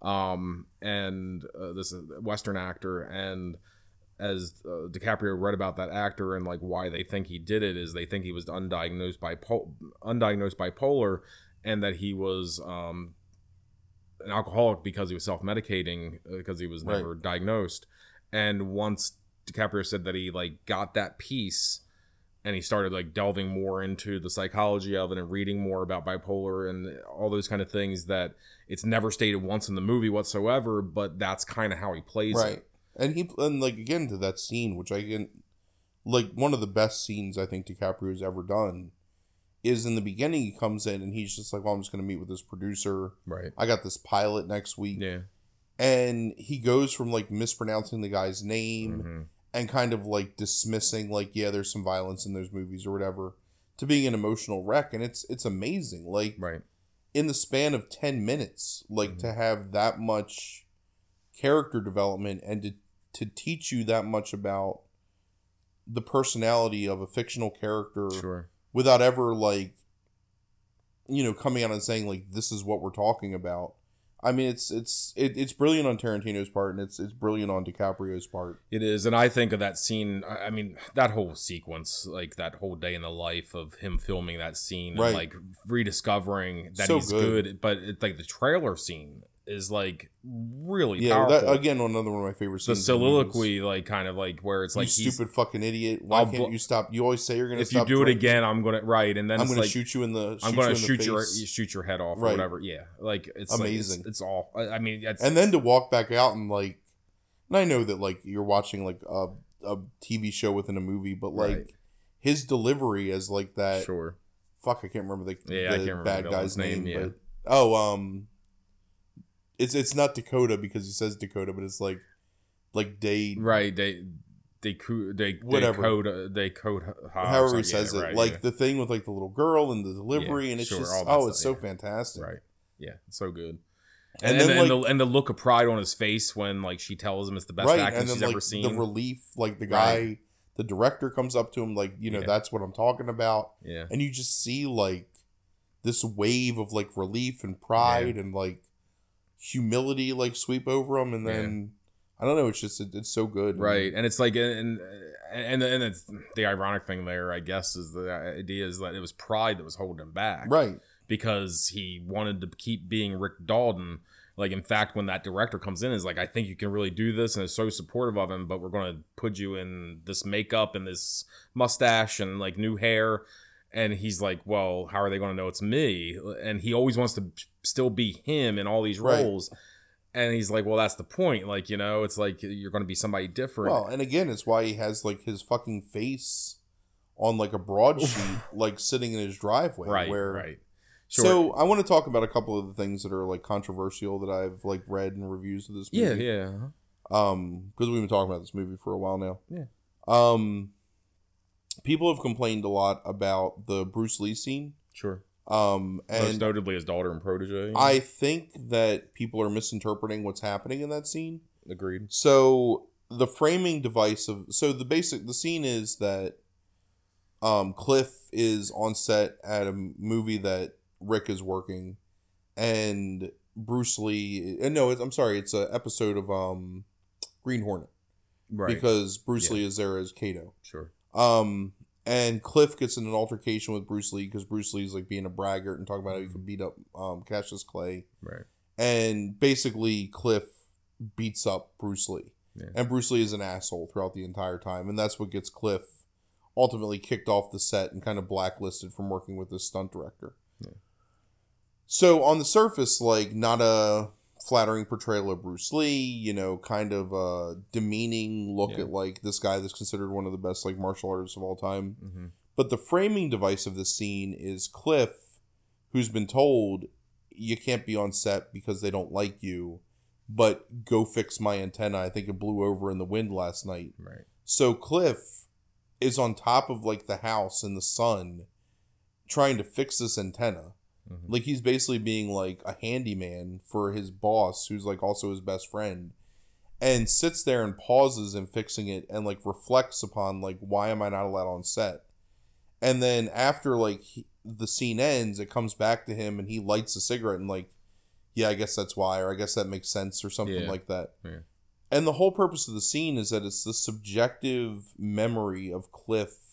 um, and uh, this Western actor and as uh, DiCaprio read about that actor and like why they think he did it is they think he was undiagnosed bipo- undiagnosed bipolar and that he was um, an alcoholic because he was self-medicating uh, because he was Right. never diagnosed and once DiCaprio said that he like got that piece and he started like delving more into the psychology of it and reading more about bipolar and all those kind of things that it's never stated once in the movie whatsoever but that's kind of how he plays right. it And he and like again to that scene, which I can like one of the best scenes I think DiCaprio's ever done is in the beginning. He comes in and he's just like, "Well, I'm just going to meet with this producer. right I got this pilot next week." yeah And he goes from like mispronouncing the guy's name Mhm. And kind of like dismissing like, "Yeah, there's some violence in those movies or whatever," to being an emotional wreck, and it's it's amazing. Like right in the span of 10 minutes like Mhm. to have that much character development and to, to teach you that much about the personality of a fictional character sure without ever like you know coming out and saying like this is what we're talking about i mean it's it's it, it's brilliant on tarantino's part and it's it's brilliant on dicaprio's part It is, and I think of that scene. I mean, that whole sequence, like that whole day in the life of him filming that scene, Right. and like rediscovering that So he's good. good. But it's like the trailer scene is like really yeah powerful. that again another one of my favorite the scenes movies. soliloquy, like kind of like where it's you like stupid fucking idiot why I'll can't bl- you stop you always say you're gonna if you do it again, I'm gonna right, and then i'm gonna like shoot you in the I'm gonna you shoot your shoot your head off or Right. whatever. Yeah, like it's like, Amazing. it's, it's all. I mean, it's, and then to walk back out and like and i know that like you're watching like a, a tv show within a movie but like Right. his delivery as like that sure, fuck i can't remember the, Yeah, the I can't remember bad the guy's name, name, yeah. but oh um it's it's not dakota because he says dakota but it's like like day right? They they they Whatever. they code however he says it like the thing with like the little girl and the delivery Yeah, and it's sure, just oh stuff, it's so yeah. fantastic right, yeah, so good. And And, then, and, and, the, and the look of pride on his face when like she tells him it's the best right acting she's like ever seen. the relief like the guy Right. the director comes up to him like you know Yeah. that's what i'm talking about yeah, and you just see like this wave of like relief and pride and like humility like sweep over him and Yeah. then i don't know it's just it, it's so good right. And it's like and and and it's the ironic thing there, I guess, is the uh, idea is that it was pride that was holding him back, right because he wanted to keep being Rick Dalton. Like in fact, when that director comes in, is like, I think you can really do this, and is so supportive of him. But we're going to put you in this makeup and this mustache and like new hair, and he's like, well, how are they going to know it's me? And he always wants to still be him in all these Right. roles. And he's like, well, that's the point. Like, you know, it's like you're going to be somebody different. well and again it's why he has like his fucking face on like a broadsheet like sitting in his driveway right, where right. so i want to talk about a couple of the things that are like controversial that i've like read in reviews of this yeah, movie yeah. um because we've been talking about this movie for a while now Yeah. um people have complained a lot about the bruce lee scene Sure. Um Most notably his daughter and protege. i think that people are misinterpreting what's happening in that scene agreed. so the framing device of so the basic the scene is that um cliff is on set at a movie that rick is working and Bruce Lee. Uh, no, it's, I'm sorry. It's an episode of um, Green Hornet Right. because Bruce Yeah. Lee is there as Kato. sure. Um, and Cliff gets in an altercation with Bruce Lee because Bruce Lee's like being a braggart and talking about how he could beat up um, Cassius Clay. Right. And basically, Cliff beats up Bruce Lee. Yeah. And Bruce Lee is an asshole throughout the entire time. And that's what gets Cliff ultimately kicked off the set and kind of blacklisted from working with this stunt director. Yeah. So, on the surface, like, not a flattering portrayal of Bruce Lee, you know, kind of a demeaning look Yeah. at, like, this guy that's considered one of the best, like, martial artists of all time. Mm-hmm. But the framing device of this scene is Cliff, who's been told you can't be on set because they don't like you, but go fix my antenna. I think it blew over in the wind last night. Right. So Cliff is on top of like the house in the sun trying to fix this antenna. Mhm. Like he's basically being like a handyman for his boss who's like also his best friend and sits there and pauses and fixing it and like reflects upon like why am I not allowed on set? And then after like he, the scene ends, it comes back to him and he lights a cigarette and like yeah, I guess that's why or I guess that makes sense or something Yeah. like that. Yeah. And the whole purpose of the scene is that it's the subjective memory of Cliff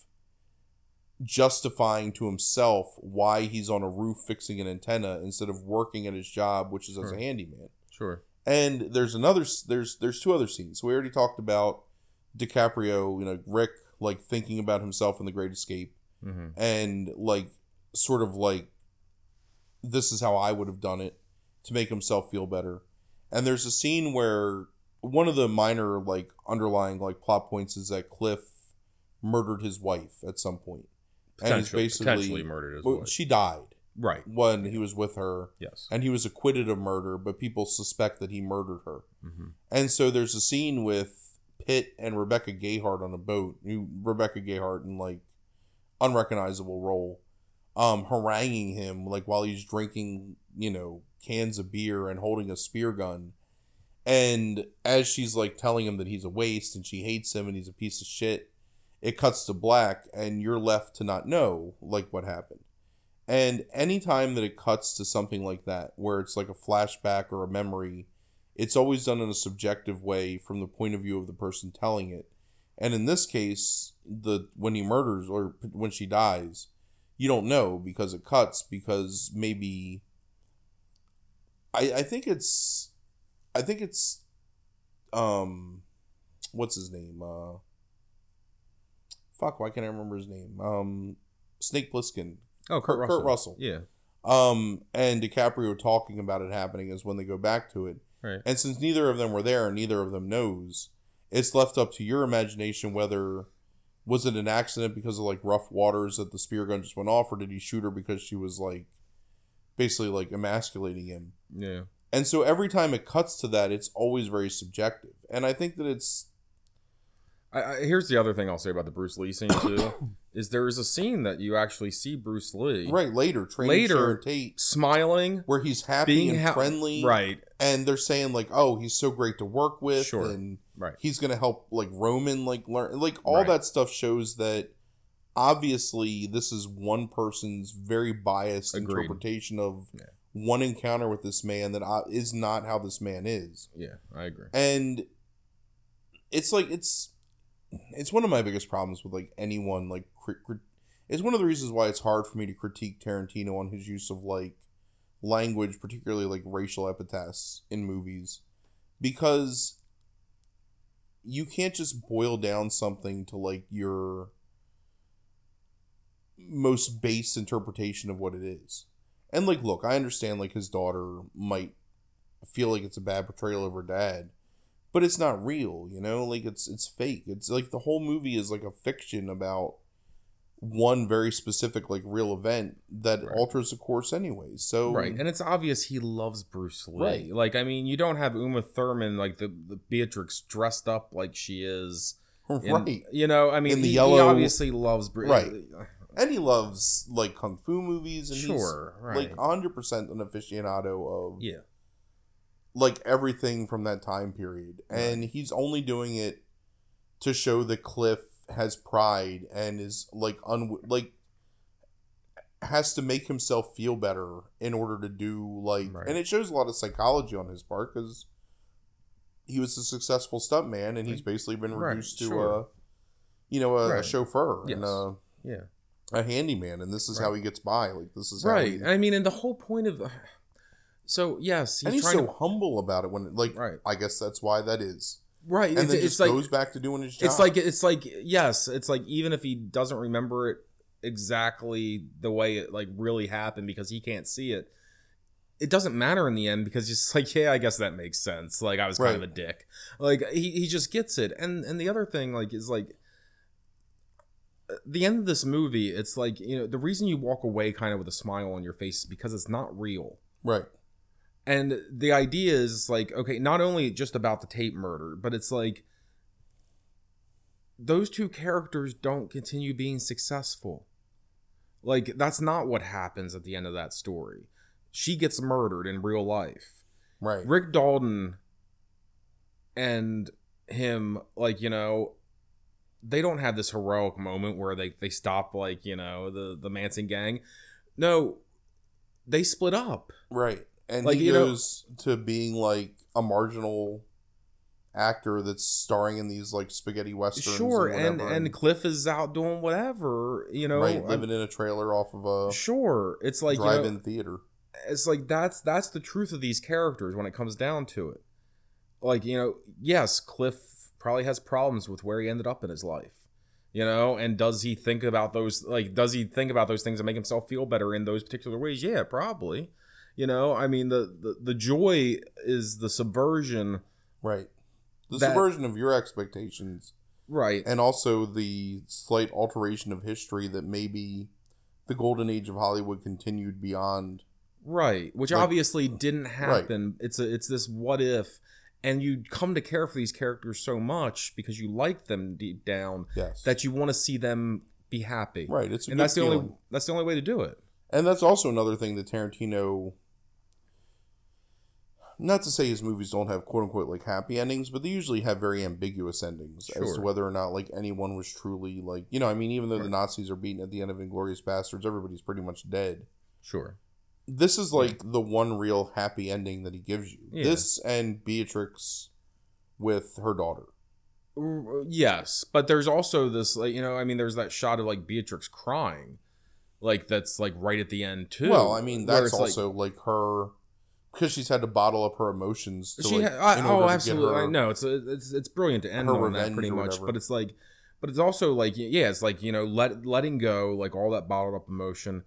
justifying to himself why he's on a roof fixing an antenna instead of working at his job, which is as a handyman. Sure. And there's another there's there's two other scenes. So we already talked about DiCaprio, you know, Rick like thinking about himself in The Great Escape Mm-hmm. and like sort of like this is how I would have done it to make himself feel better. And there's a scene where one of the minor like underlying like plot points is that Cliff murdered his wife at some point. And is Potentially, basically potentially murdered as well, well. she died Right. when he was with her Yes. and he was acquitted of murder, but people suspect that he murdered her. Mm-hmm. And so there's a scene with Pitt and Rebecca Gayheart on a boat. Rebecca Gayheart in like unrecognizable role, um, haranguing him like while he's drinking, you know, cans of beer and holding a spear gun. And as she's like telling him that he's a waste and she hates him and he's a piece of shit, it cuts to black and you're left to not know like what happened. And anytime that it cuts to something like that, where it's like a flashback or a memory, it's always done in a subjective way from the point of view of the person telling it. And in this case, the when he murders or when she dies, you don't know because it cuts because maybe I I think it's I think it's um what's his name? Uh fuck, why can't I remember his name? Um Snake Plissken. Oh, Kurt- Kurt, Kurt Russell. Russell. Yeah. Um, and DiCaprio talking about it happening is when they go back to it. Right. And since neither of them were there and neither of them knows, it's left up to your imagination whether was it an accident because of like rough waters that the spear gun just went off, or did he shoot her because she was like basically like emasculating him? Yeah. And so every time it cuts to that, it's always very subjective. And I think that it's I, I, here's the other thing I'll say about the Bruce Lee scene too, is there is a scene that you actually see Bruce Lee right later, training Later, Tate, smiling, where he's happy and ha- friendly, right, and they're saying like, "Oh, he's so great to work with," Sure. and right, he's gonna help like Roman like learn like all Right. that stuff shows that obviously this is one person's very biased Agreed. interpretation of Yeah. one encounter with this man that uh, not how this man is, yeah, I agree. and it's like it's it's one of my biggest problems with like anyone like cri- cri- it's one of the reasons why it's hard for me to critique Tarantino on his use of like language, particularly like racial epithets in movies, because you can't just boil down something to like your most base interpretation of what it is. And like, look, I understand like his daughter might feel like it's a bad portrayal of her dad, but it's not real, you know? Like it's it's fake. It's like the whole movie is like a fiction about one very specific like real event that Right. alters the course anyways. So Right, and it's obvious he loves Bruce Lee. Right. Like, I mean, you don't have Uma Thurman like the, the Beatrix dressed up like she is. in- right. You know, I mean, he, he yellow- obviously loves Bruce. Right. Uh, and he loves like kung fu movies and Sure. he's Right. like 100% an aficionado of yeah. Like everything from that time period and he's only doing it to show that cliff has pride and is like un like has to make himself feel better in order to do like Right. and it shows a lot of psychology on his part because he was a successful stuntman and he's basically been Right, reduced to sure. a you know a, a Right. chauffeur and a, Yeah. a handyman and this is how he gets by like this is how Right. he, I mean, and the whole point of so yes, he's and he's trying so to humble about it when like right, i guess that's why that is right. and it's, then it's just like goes back to doing his job it's like it's like yes, it's like even if he doesn't remember it exactly the way it like really happened because he can't see it. It doesn't matter in the end because he's just like, yeah, I guess that makes sense. Like I was kind of a dick. Like he, he just gets it. And and the other thing like is like the end of this movie, it's like, you know, the reason you walk away kind of with a smile on your face is because it's not real. right And the idea is like, okay, not only just about the Tate murder, but it's like those two characters don't continue being successful. Like, that's not what happens at the end of that story. She gets murdered in real life. right Rick Dalton and him, like, you know, they don't have this heroic moment where they, they stop, like, you know, the, the Manson gang. No, they split up. Right. And Like, he you know- goes to being like a marginal actor that's starring in these like spaghetti westerns. sure and and and cliff is out doing whatever you know right, I'm- living in a trailer off of a sure it's like you know, drive-in theater. it's like that's that's the truth of these characters when it comes down to it like you know yes cliff probably has problems with where he ended up in his life you know and does he think about those like does he think about those things and make himself feel better in those particular ways yeah probably you know i mean the the, the joy is the subversion Right. The That- subversion of your expectations right and also the slight alteration of history that maybe the golden age of Hollywood continued beyond. Right, which Like- obviously didn't happen. It's a it's this what if and you come to care for these characters so much because you like them deep down Yes. that you want to see them be happy. right. It's And that's the feeling. only that's the only way to do it. And that's also another thing that Tarantino. Not to say his movies don't have quote unquote like happy endings, but they usually have very ambiguous endings as to whether or not like anyone was truly like you know I mean even though the Nazis are beaten at the end of Inglourious Basterds, everybody's pretty much dead. Sure. This is like the one real happy ending that he gives you. Yeah. This and Beatrix with her daughter. Yes, but there's also this like you know I mean there's that shot of like Beatrix crying, like that's like right at the end too. Well, I mean that's it's like- also like, her because she's had to bottle up her emotions. To, she like, ha- I, oh absolutely I know it's a, it's it's brilliant to end on that pretty much but it's like but it's also like yeah it's like you know let letting go like all that bottled up emotion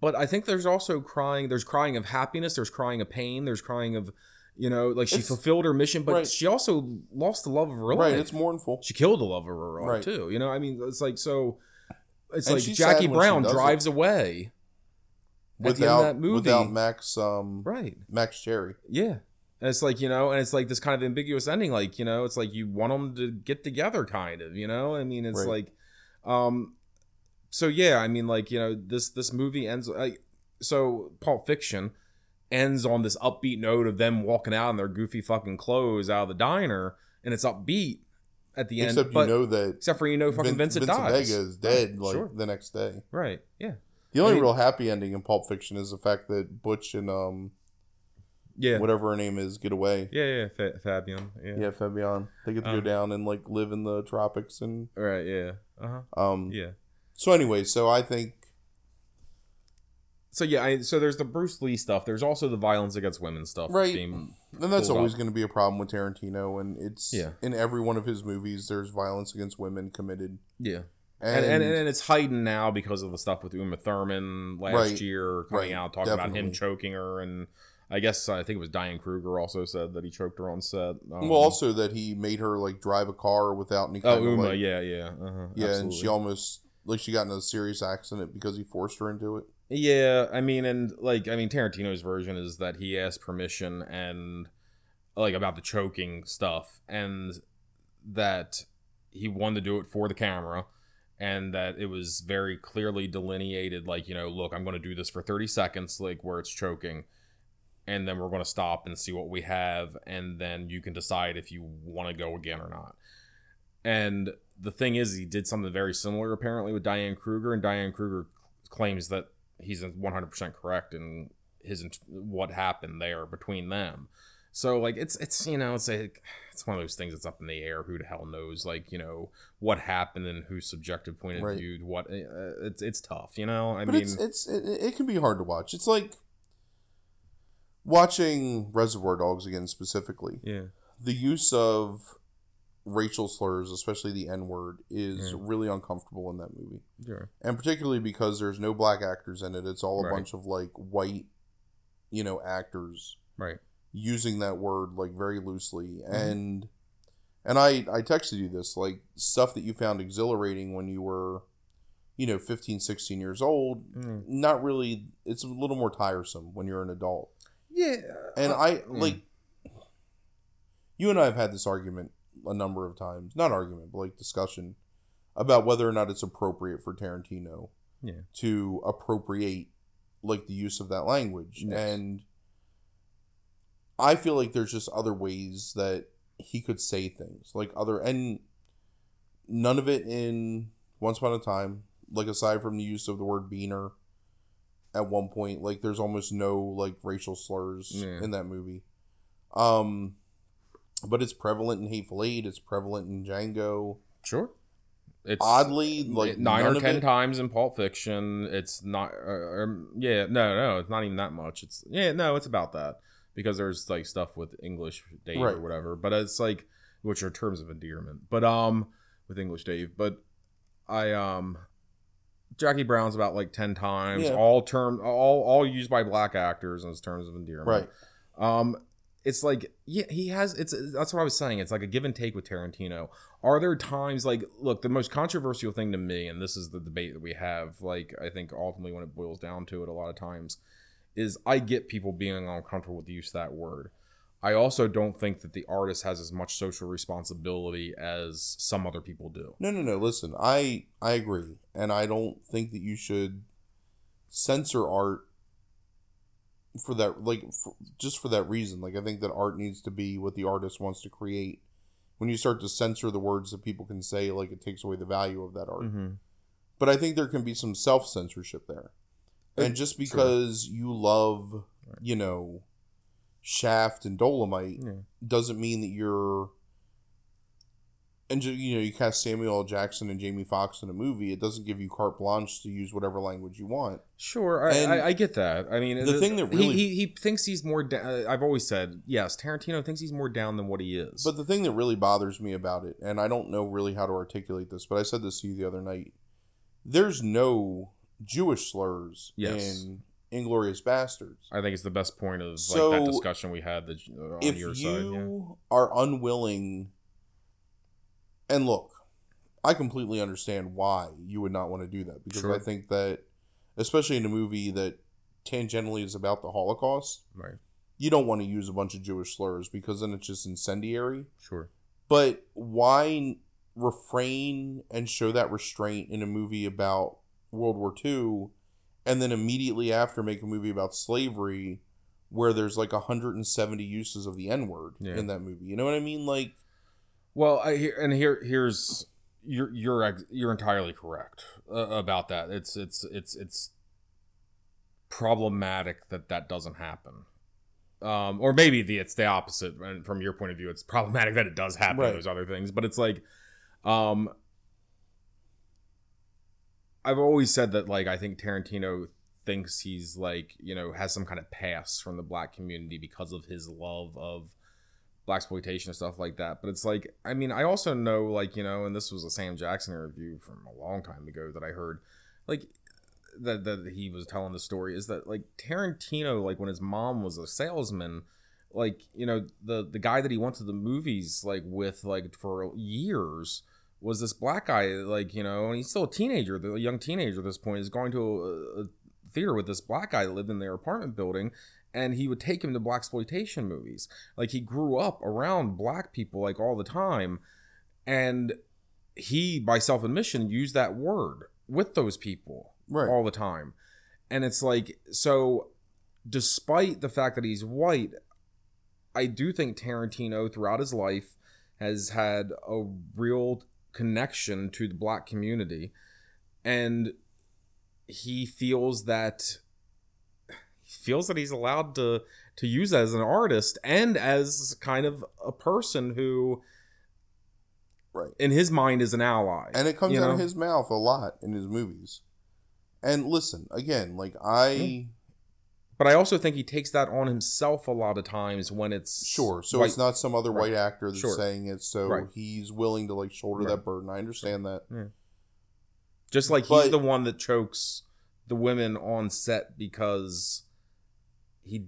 but I think there's also crying there's crying of happiness there's crying of pain there's crying of you know like she It's- fulfilled her mission but right. she also lost the love of her life. Right, it's mournful. she killed the love of her life Right. too you know I mean it's like so it's And like Jackie sad when she Brown does it. drives away at the end without that movie without Max um right Max Cherry. yeah. And it's like, you know, and it's like this kind of ambiguous ending. Like, you know, it's like you want them to get together, kind of, you know? I mean, it's Right. like, um, so yeah, I mean, like, you know, this, this movie ends, like, so Pulp Fiction ends on this upbeat note of them walking out in their goofy fucking clothes out of the diner, and it's upbeat at the end. Except you know that except for, you know, fucking Vin- Vincent, Vincent dies. Vega is dead Right, like sure. the next day. Right. Yeah. The only I mean- real happy ending in Pulp Fiction is the fact that Butch and um Yeah. whatever her name is get away. Yeah. Yeah. Fa- Fabienne. Yeah. Yeah, Fabienne. They get to go Um, down and like live in the tropics and Right. Yeah. Uh huh. um Yeah. so anyway, so I think So yeah, I, so there's the Bruce Lee stuff. There's also the violence against women stuff. Right. and that's always going to be a problem with Tarantino and it's Yeah. in every one of his movies there's violence against women committed. yeah, And, and, and and it's heightened now because of the stuff with Uma Thurman last Right. year coming Right. out talking about him choking her, and I guess I think it was Diane Kruger also said that he choked her on set. Um, well also that he made her like drive a car without any oh kind of Uma, like, yeah, yeah, uh-huh, Yeah, and she almost like she got in a serious accident because he forced her into it. Yeah, I mean, and like, I mean, Tarantino's version is that he asked permission and like about the choking stuff, and that he wanted to do it for the camera, and that it was very clearly delineated, like, you know, look, I'm going to do this for 30 seconds, like where it's choking, and then we're going to stop and see what we have, and then you can decide if you want to go again or not. And the thing is, he did something very similar apparently with Diane Kruger, and Diane Kruger claims that he's 100% correct in his what happened there between them. So like it's it's you know it's like it's one of those things that's up in the air. Who the hell knows? Like you know what happened and whose subjective point of Right. view. What uh, it's it's tough. You know. I but mean, it's it's it, it can be hard to watch. It's like watching Reservoir Dogs again specifically. yeah, The use of racial slurs, especially the N word, is Yeah. really uncomfortable in that movie. sure. And particularly because there's no black actors in it. It's all a Right. bunch of like white, you know, actors Right. Using that word like very loosely Mm-hmm. and and I I texted you this like stuff that you found exhilarating when you were you know 15 16 years old Mm. not really it's a little more tiresome when you're an adult Yeah. and uh, I mm. like you and I have had this argument a number of times not argument but like discussion about whether or not it's appropriate for Tarantino Yeah. to appropriate like the use of that language Yes. and I feel like there's just other ways that he could say things like other and none of it in Once Upon a Time like aside from the use of the word beaner at one point like there's almost no like racial slurs Yeah. in that movie um but it's prevalent in Hateful Eight it's prevalent in Django Sure. It's oddly like nine or ten it- times in Pulp Fiction. It's not. Uh, um, yeah, no, no, it's not even that much. It's yeah, no, it's about that because there's like stuff with English Dave Right. or whatever, but it's like which are terms of endearment. But um, with English Dave, but I um, Jackie Brown's about like ten times. Yeah. All term, all all used by black actors as terms of endearment. right Um, it's like yeah, he has. It's that's what I was saying. It's like a give and take with Tarantino. Are there times like look the most controversial thing to me, and this is the debate that we have. Like I think ultimately when it boils down to it, a lot of times is I get people being uncomfortable with the use of that word. I also don't think that the artist has as much social responsibility as some other people do. No, no, no. Listen, I I agree, and I don't think that you should censor art for that, like, for, just for that reason. Like, I think that art needs to be what the artist wants to create. When you start to censor the words that people can say, like, it takes away the value of that art. Mm-hmm. But I think there can be some self censorship there, and just because you love, you know, Shaft and Dolomite Yeah. doesn't mean that you're and you know you cast Samuel L. Jackson and Jamie Foxx in a movie. It doesn't give you carte blanche to use whatever language you want. Sure, I, I, I get that. I mean, the thing that he- really- he, he, thinks he's more. Da- uh, I've always said yes. Tarantino thinks he's more down than what he is. But the thing that really bothers me about it, and I don't know really how to articulate this, but I said this to you the other night. There's no Jewish slurs Yes. in Inglourious Basterds. I think it's the best point of like that discussion we had that, uh, on if your you side. Yeah. are unwilling, and look, I completely understand why you would not want to do that because Sure. I think that, especially in a movie that tangentially is about the Holocaust, Right. you don't want to use a bunch of Jewish slurs because then it's just incendiary. Sure. But why refrain and show that restraint in a movie about World War II and then immediately after make a movie about slavery where there's like 170 uses of the N word Yeah. in that movie? You know what I mean? Like, Well, I hear and here here's you're you're ex- you're entirely correct uh, about that. It's it's it's it's problematic that that doesn't happen. Um, or maybe the it's the opposite. And from your point of view, it's problematic that it does happen. Right. Those other things, but it's like, um, I've always said that like I think Tarantino thinks he's like you know has some kind of pass from the black community because of his love of blaxploitation and stuff like that. But it's like, I mean, I also know, like, you know, and this was a Sam Jackson review from a long time ago that I heard, like, that that he was telling the story is that like Tarantino, like when his mom was a salesman, like you know the the guy that he went to the movies like with like for years was this black guy like you know and he's still a teenager the young teenager at this point is going to a, a theater with this black guy that lived in their apartment building and he would take him to blaxploitation movies like he grew up around black people like all the time and he by self-admission used that word with those people right. all the time and it's like so despite the fact that he's white i do think tarantino throughout his life has had a real connection to the black community and he feels that he feels that he's allowed to to use as an artist and as kind of a person who Right. in his mind is an ally and it comes out know? of his mouth a lot in his movies. And listen, again, like I but i also think he takes that on himself a lot of times when it's sure, so white- it's not some other Right. white actor that's Sure. saying it, so Right. he's willing to like shoulder Right. that burden. I understand that. Yeah. just like he's the one that chokes the women on set because he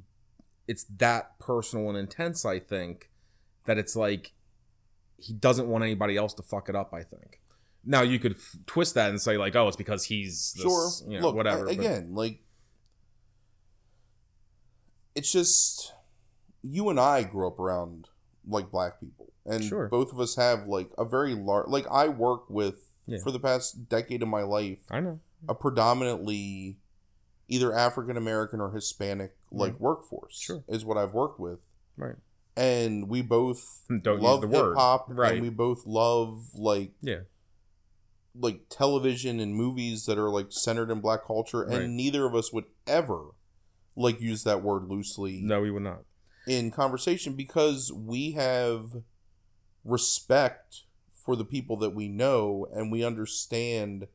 it's that personal and intense i think that it's like he doesn't want anybody else to fuck it up i think now you could f- twist that and say like oh it's because he's this, sure, you know, look, whatever but- again, like it's just you and I grew up around like black people, and Sure. both of us have like a very large. Like I work with Yeah. for the past decade of my life i know a predominantly either African American or Hispanic like workforce Sure. is what I've worked with, right and we both Don't love the hip word. hop, Right. And we both love like yeah like television and movies that are like centered in black culture, and Right. neither of us would ever like use that word loosely no we would not in conversation because we have respect for the people that we know and we understand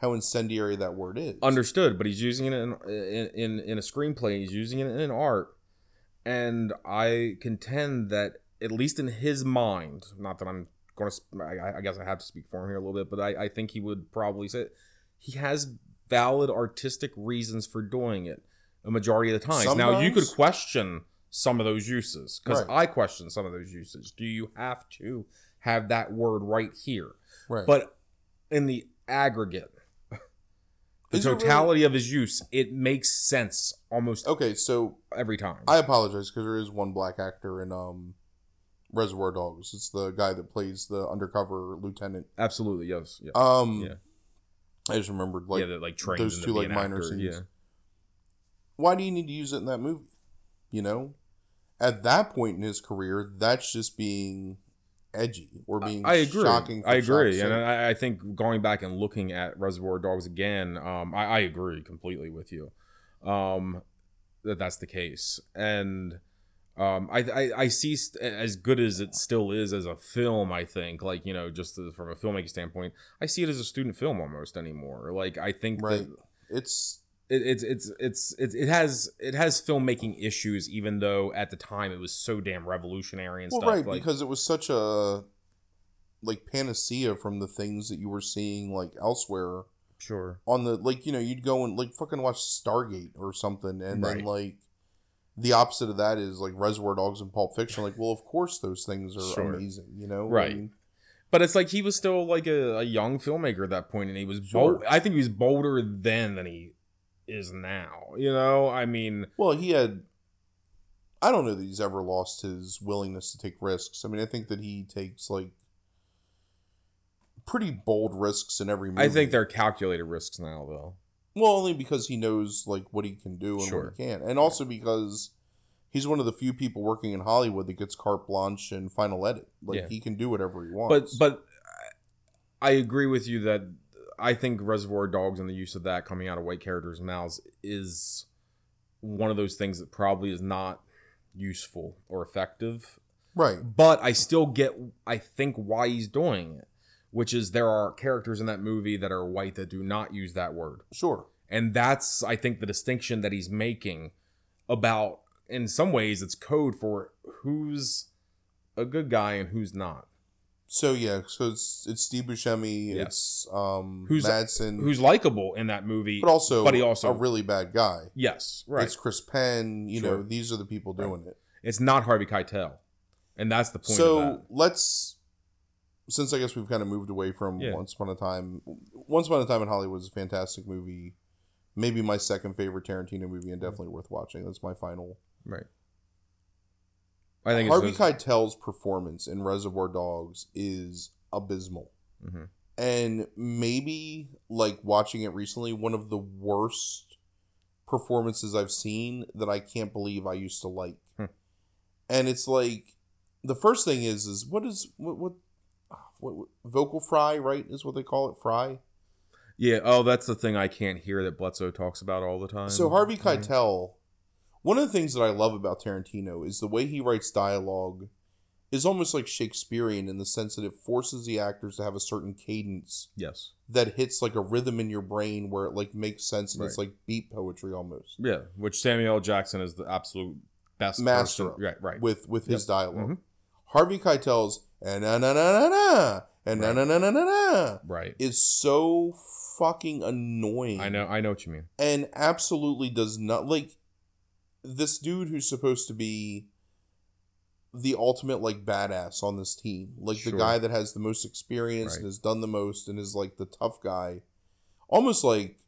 how incendiary that word is. understood but he's using it in in in, in a screenplay he's using it in art and i contend that at least in his mind not that i'm going to I, I guess i have to speak for him here a little bit but i, I think he would probably say he has valid artistic reasons for doing it a majority of the times now you could question some of those uses because Right. i question some of those uses do you have to have that word right here right. but in the aggregate the Is it really- totality of his use it makes sense almost okay, so every time I apologize because there is one black actor in um Reservoir Dogs. It's the guy that plays the undercover lieutenant. absolutely yes yeah, Um, Yeah. I just remembered like yeah that like those two, like, minor actor, scenes. yeah why do you need to use it in that movie? You know, at that point in his career, that's just being edgy or being I agree. I agree, and. I, I think going back and looking at Reservoir Dogs again, um, I, I agree completely with you, um, that that's the case, and um, I, I I see st- as good as it still is as a film. I think, like you know, just as- from a filmmaking standpoint, I see it as a student film almost anymore. Like I think right. that It's it, it's it's it's it, it has it has filmmaking issues, even though at the time it was so damn revolutionary and well, stuff. right like, because it was such a like panacea from the things that you were seeing like elsewhere sure, on the like you know you'd go and like fucking watch Stargate or something, and Right. then like the opposite of that is like Reservoir Dogs and Pulp Fiction. Like, well, of course those things are Sure. amazing, you know, Right. And- But it's like he was still like a, a young filmmaker at that point, and he was Sure. bold. I think he was bolder then than he is now. You know, I mean, Well, he had. I don't know that he's ever lost his willingness to take risks. I mean, I think that he takes like pretty bold risks in every movie. I think they're calculated risks now, though. well only because he knows like what he can do and Sure. what he can, and also because he's one of the few people working in Hollywood that gets carte blanche and final edit. Like Yeah. he can do whatever he wants. But but I agree with you that I think Reservoir Dogs and the use of that coming out of white characters' mouths is one of those things that probably is not useful or effective. right, But I still get, I think, why he's doing it, which is there are characters in that movie that are white that do not use that word. sure. And that's, I think, the distinction that he's making about, in some ways, it's code for who's a good guy and who's not. So yeah, so it's it's Steve Buscemi, Yes. it's um Who's- Madsen, Who's likable in that movie. but also but he also- a really bad guy. yes, right. It's Chris Penn. You Sure. know, these are the people Right. doing it. It's not Harvey Keitel. And that's the point of So let's, since I guess we've kind of moved away from Yeah. Once Upon a Time. Once Upon a Time in Hollywood is a fantastic movie. Maybe my second favorite Tarantino movie, and definitely worth watching. That's my final. Right. I think Harvey Keitel's performance in Reservoir Dogs is abysmal. Mhm. and maybe like watching it recently one of the worst performances i've seen that i can't believe i used to like Hmm. and it's like the first thing is is what is what what, what, what vocal fry right is what they call it fry Yeah. Oh, that's the thing I can't hear that Bledsoe talks about all the time. So Harvey Yeah. Keitel, one of the things that I love about Tarantino is the way he writes dialogue is almost like Shakespearean in the sense that it forces the actors to have a certain cadence Yes. that hits like a rhythm in your brain where it like makes sense and it's like beat poetry almost Yeah. Which Samuel L. Jackson is the absolute best Master person- Right. Right. with with his Yep. dialog Mhm. Harvey Keitel's and na na na na na and Right. na na na na na right. is so fucking annoying. I know. I know what you mean. and absolutely does not like this dude who's supposed to be the ultimate like badass on this team like the guy that has the most experience Right. and has done the most and is like the tough guy almost like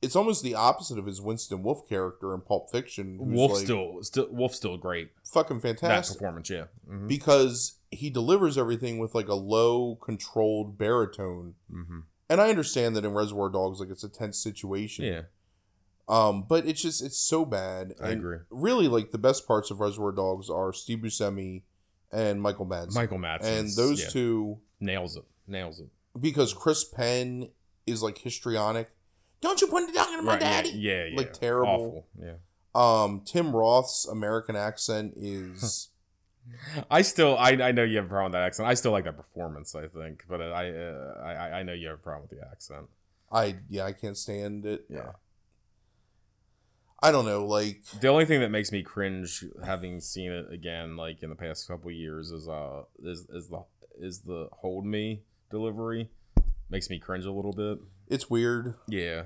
it's almost the opposite of his winston wolf character in pulp fiction Wolf like, still, still, Wolf still great. fucking That fantastic performance. Yeah. Mhm. because he delivers everything with like a low controlled baritone Mhm. and i understand that in reservoir dogs like it's a tense situation Yeah. Um, but it's just it's so bad. I And agree. Really, like the best parts of Reservoir Dogs are Steve Buscemi and Michael Madsen. Michael Madsen. and those yeah, two, nails it. Nails it. because Chris Penn is like histrionic. Don't you put it down on my Right, yeah, daddy? Yeah. Yeah. Like, terrible. Awful. Yeah. Um, Tim Roth's American accent is I still, I, I know you have a problem with that accent. I still like that performance. I think, but I, uh, I, I know you have a problem with the accent. I yeah I can't stand it. Yeah. I don't know. Like The only thing that makes me cringe, having seen it again, like in the past couple years, is uh, is is the is the hold me delivery makes me cringe a little bit. it's weird. Yeah,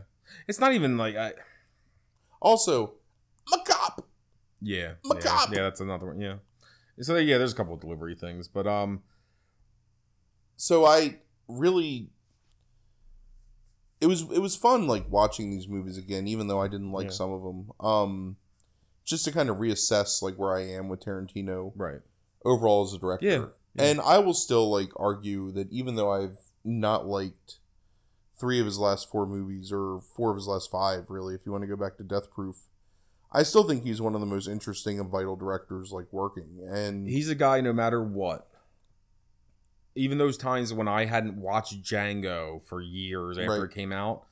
it's not even like I. Also, Macop. Yeah, yeah, Macabre. yeah, that's another one. Yeah, so yeah, there's a couple of delivery things, but um, so I really it was it was fun like watching these movies again even though I didn't like Yeah. some of them um just to kind of reassess like where I am with Tarantino right, overall as a director Yeah, yeah. and I will still like argue that even though I've not liked three of his last four movies or four of his last five really if you want to go back to Death Proof I still think he's one of the most interesting and vital directors like working and he's a guy no matter what. Even those times when I hadn't watched Django for years after Right. it came out,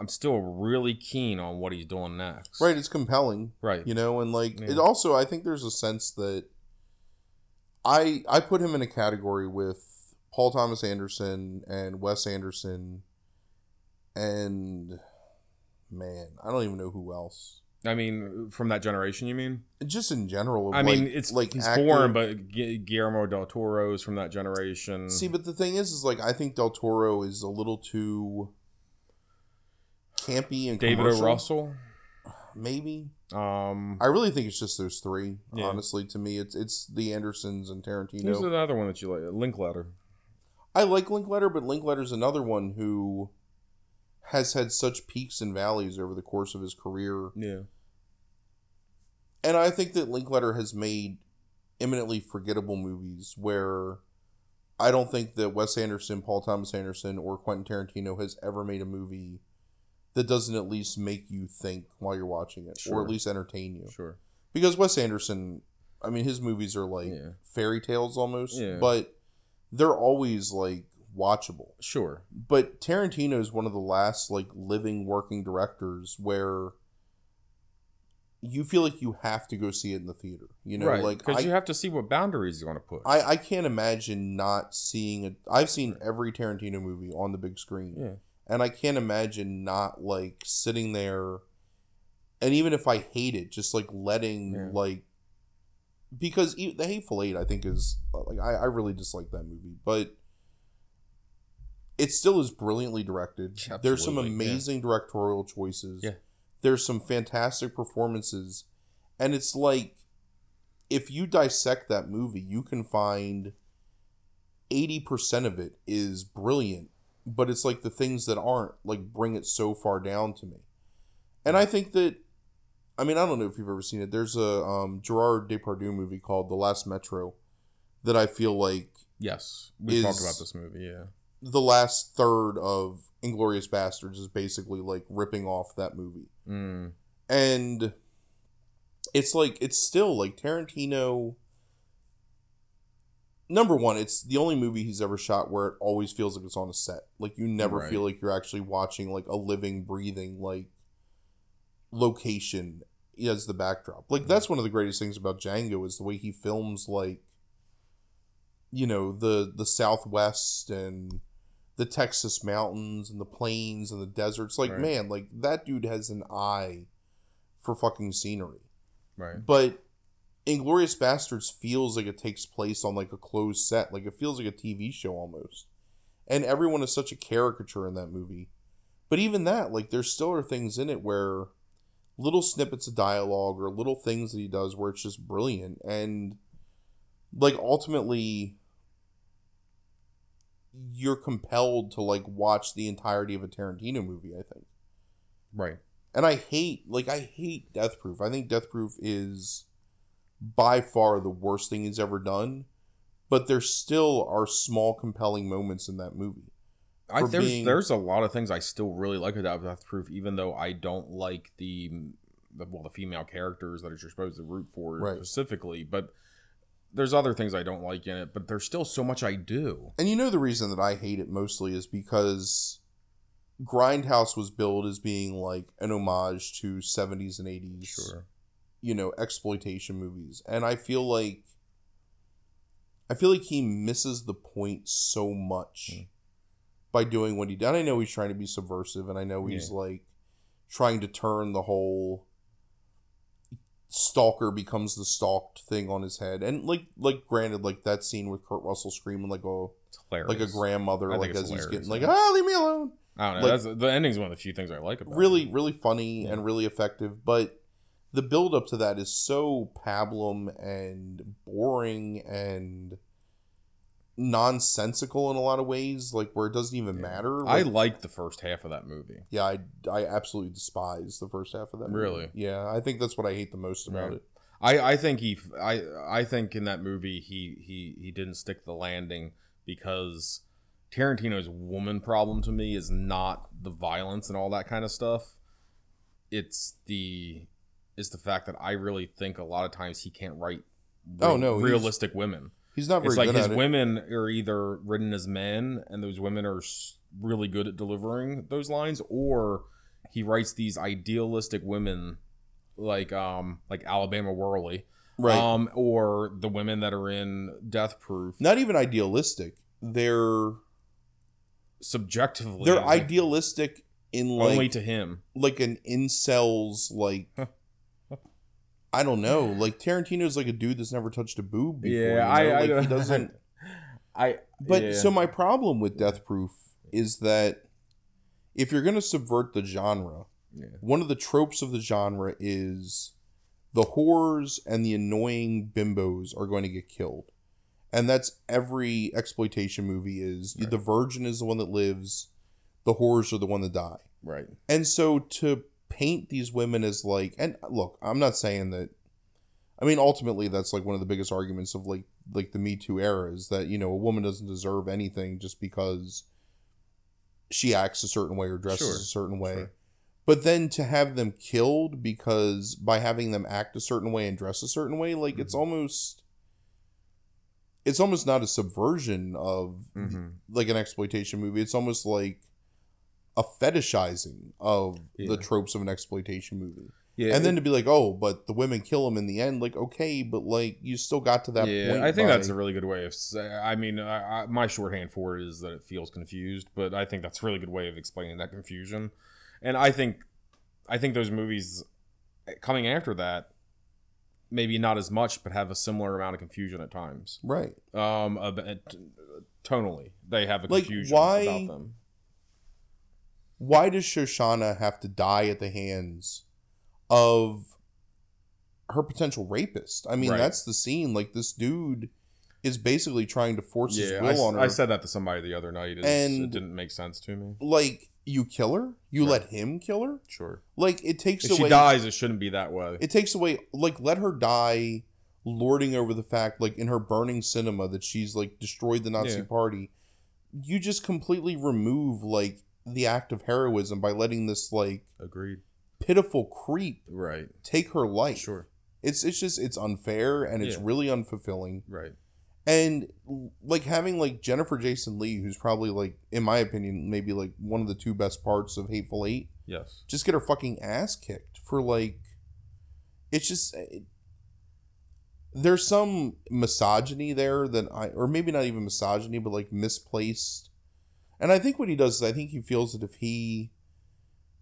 I'm still really keen on what he's doing next. right it's compelling right. you know and like it also i think there's a sense that i i put him in a category with paul thomas anderson and wes anderson and man i don't even know who else I mean, from that generation, you mean? just in general I mean, it's like he's actor- foreign, but Guillermo del Toro's from that generation. see but the thing is is like i think del toro is a little too campy and David O. commercial, Russell. maybe Um, i really think it's just those three Yeah. honestly to me it's it's the andersons and tarantino who's another one that you like? Linklater. I like Linklater, but Linklater's another one who has had such peaks and valleys over the course of his career. Yeah. And I think that Linklater has made eminently forgettable movies where I don't think that Wes Anderson, Paul Thomas Anderson, or Quentin Tarantino has ever made a movie that doesn't at least make you think while you're watching it, or at least entertain you. Sure. Because Wes Anderson, I mean, his movies are like Yeah. fairy tales almost, Yeah. but they're always like watchable. Sure. but Tarantino is one of the last like living working directors where you feel like you have to go see it in the theater. You know, right. like Because you have to see what boundaries you're going to put. I I can't imagine not seeing it. I've seen every Tarantino movie on the big screen, yeah. and I can't imagine not like sitting there. And even if I hate it, just like letting Yeah. like because the Hateful Eight, I think is uh, like I, I really dislike that movie, but it still is brilliantly directed. There's some Absolutely, yeah. amazing directorial choices. Yeah. There's some fantastic performances, and it's like if you dissect that movie, you can find eighty percent of it is brilliant, but it's like the things that aren't like bring it so far down to me. And I think that I mean, I don't know if you've ever seen it. There's a um, Gerard Depardieu movie called The Last Metro that I feel like Yes. We talked about this movie. Yeah. The last third of Inglourious Basterds is basically like ripping off that movie. Mm. And it's like it's still like Tarantino number one, it's the only movie he's ever shot where it always feels like it's on a set. Like you never Right. feel like you're actually watching like a living, breathing like location as the backdrop. Like that's one of the greatest things about Django is the way he films like you know the the Southwest and the Texas mountains and the plains and the deserts. Like Right. man, like that dude has an eye for fucking scenery. Right. But Inglourious Basterds feels like it takes place on like a closed set. Like it feels like a TV show almost. And everyone is such a caricature in that movie. But even that, like there still are things in it where little snippets of dialogue or little things that he does where it's just brilliant. And like ultimately you're compelled to like watch the entirety of a Tarantino movie, I think Right. and I hate like I hate Death Proof. I think Death Proof is by far the worst thing he's ever done, but there still are small compelling moments in that movie. I, there's being- there's a lot of things I still really like about Death Proof, even though I don't like the, the well the female characters that you're supposed to root for Right. specifically. But there's other things I don't like in it. But there's still so much I do. And you know the reason that I hate it mostly is because Grindhouse was billed as being like an homage to 70s and 80s you know exploitation movies and i feel like i feel like he misses the point so much Mm. by doing what he did i know he's trying to be subversive and i know he's Yeah. like trying to turn the whole stalker becomes the stalked thing on his head. And like like granted like that scene with kurt russell screaming like a like a grandmother I like as he's getting like ah leave me alone. I don't know. like- that's, the ending's one of the few things I like about really really funny Yeah. and really effective but the build up to that is so pablum and boring and nonsensical in a lot of ways like where it doesn't even Yeah. matter I Like, like the first half of that movie. yeah I, I absolutely despise the first half of that movie. Really? yeah i think that's what i hate the most about Right. it I, I think he I I think in that movie he he he didn't stick the landing because Tarantino's woman problem to me is not the violence and all that kind of stuff. It's the it's the fact that I really think a lot of times he can't write Oh, no, realistic women. He's not very It's like his at it women are either written as men and those women are really good at delivering those lines or he writes these idealistic women like um like Alabama Whirly right um, or the women that are in Death Proof. not even idealistic they're Subjectively, they're idealistic in like only to him. like an incels like I don't know. Like Tarantino's like a dude that's never touched a boob before. you know? like, he doesn't. I But yeah. so my problem with Death Proof is that if you're gonna subvert the genre, Yeah. one of the tropes of the genre is the whores and the annoying bimbos are going to get killed. And that's every exploitation movie is Right. the virgin is the one that lives, the whores are the one that die. right. And so to paint these women as like, and look, I'm not saying that. I mean, ultimately, that's like one of the biggest arguments of like like the Me Too era is that you know a woman doesn't deserve anything just because she acts a certain way or dresses Sure, a certain way. sure. But then to have them killed because by having them act a certain way and dress a certain way, like it's Mhm. almost it's almost not a subversion of Mhm. like an exploitation movie. It's almost like a fetishizing of Yeah. the tropes of an exploitation movie. Yeah, and then to be like, oh, but the women kill him in the end. Like, okay, but like you still got to that yeah, point. I think by- that's a really good way of. I mean, I, I, my shorthand for it is that it feels confused, but I think that's a really good way of explaining that confusion. And I think, I think those movies coming after that, maybe not as much, but have a similar amount of confusion at times. right. Um, a bit- tonally, they have a Like, confusion why- about them. Why does Shosanna have to die at the hands of her potential rapist? I mean, Right. that's the scene. Like this dude is basically trying to force his will I, on her. I said that to somebody the other night. And- it didn't make sense to me. like you kill her, you Right. let him kill her. Sure. Like it takes If away. she dies, it shouldn't be that way. it takes away like let her die lording over the fact like in her burning cinema that she's like destroyed the nazi Yeah. party you just completely remove like the act of heroism by letting this like Agreed. pitiful creep Right. take her life Sure. it's it's just it's unfair and it's Yeah. really unfulfilling Right. and like having like Jennifer Jason Lee, who's probably like, in my opinion, maybe like one of the two best parts of Hateful Eight, Yes. just get her fucking ass kicked for like, it's just. Eh, it, there's some misogyny there that I, or maybe not even misogyny, but like misplaced. And I think what he does is I think he feels that if he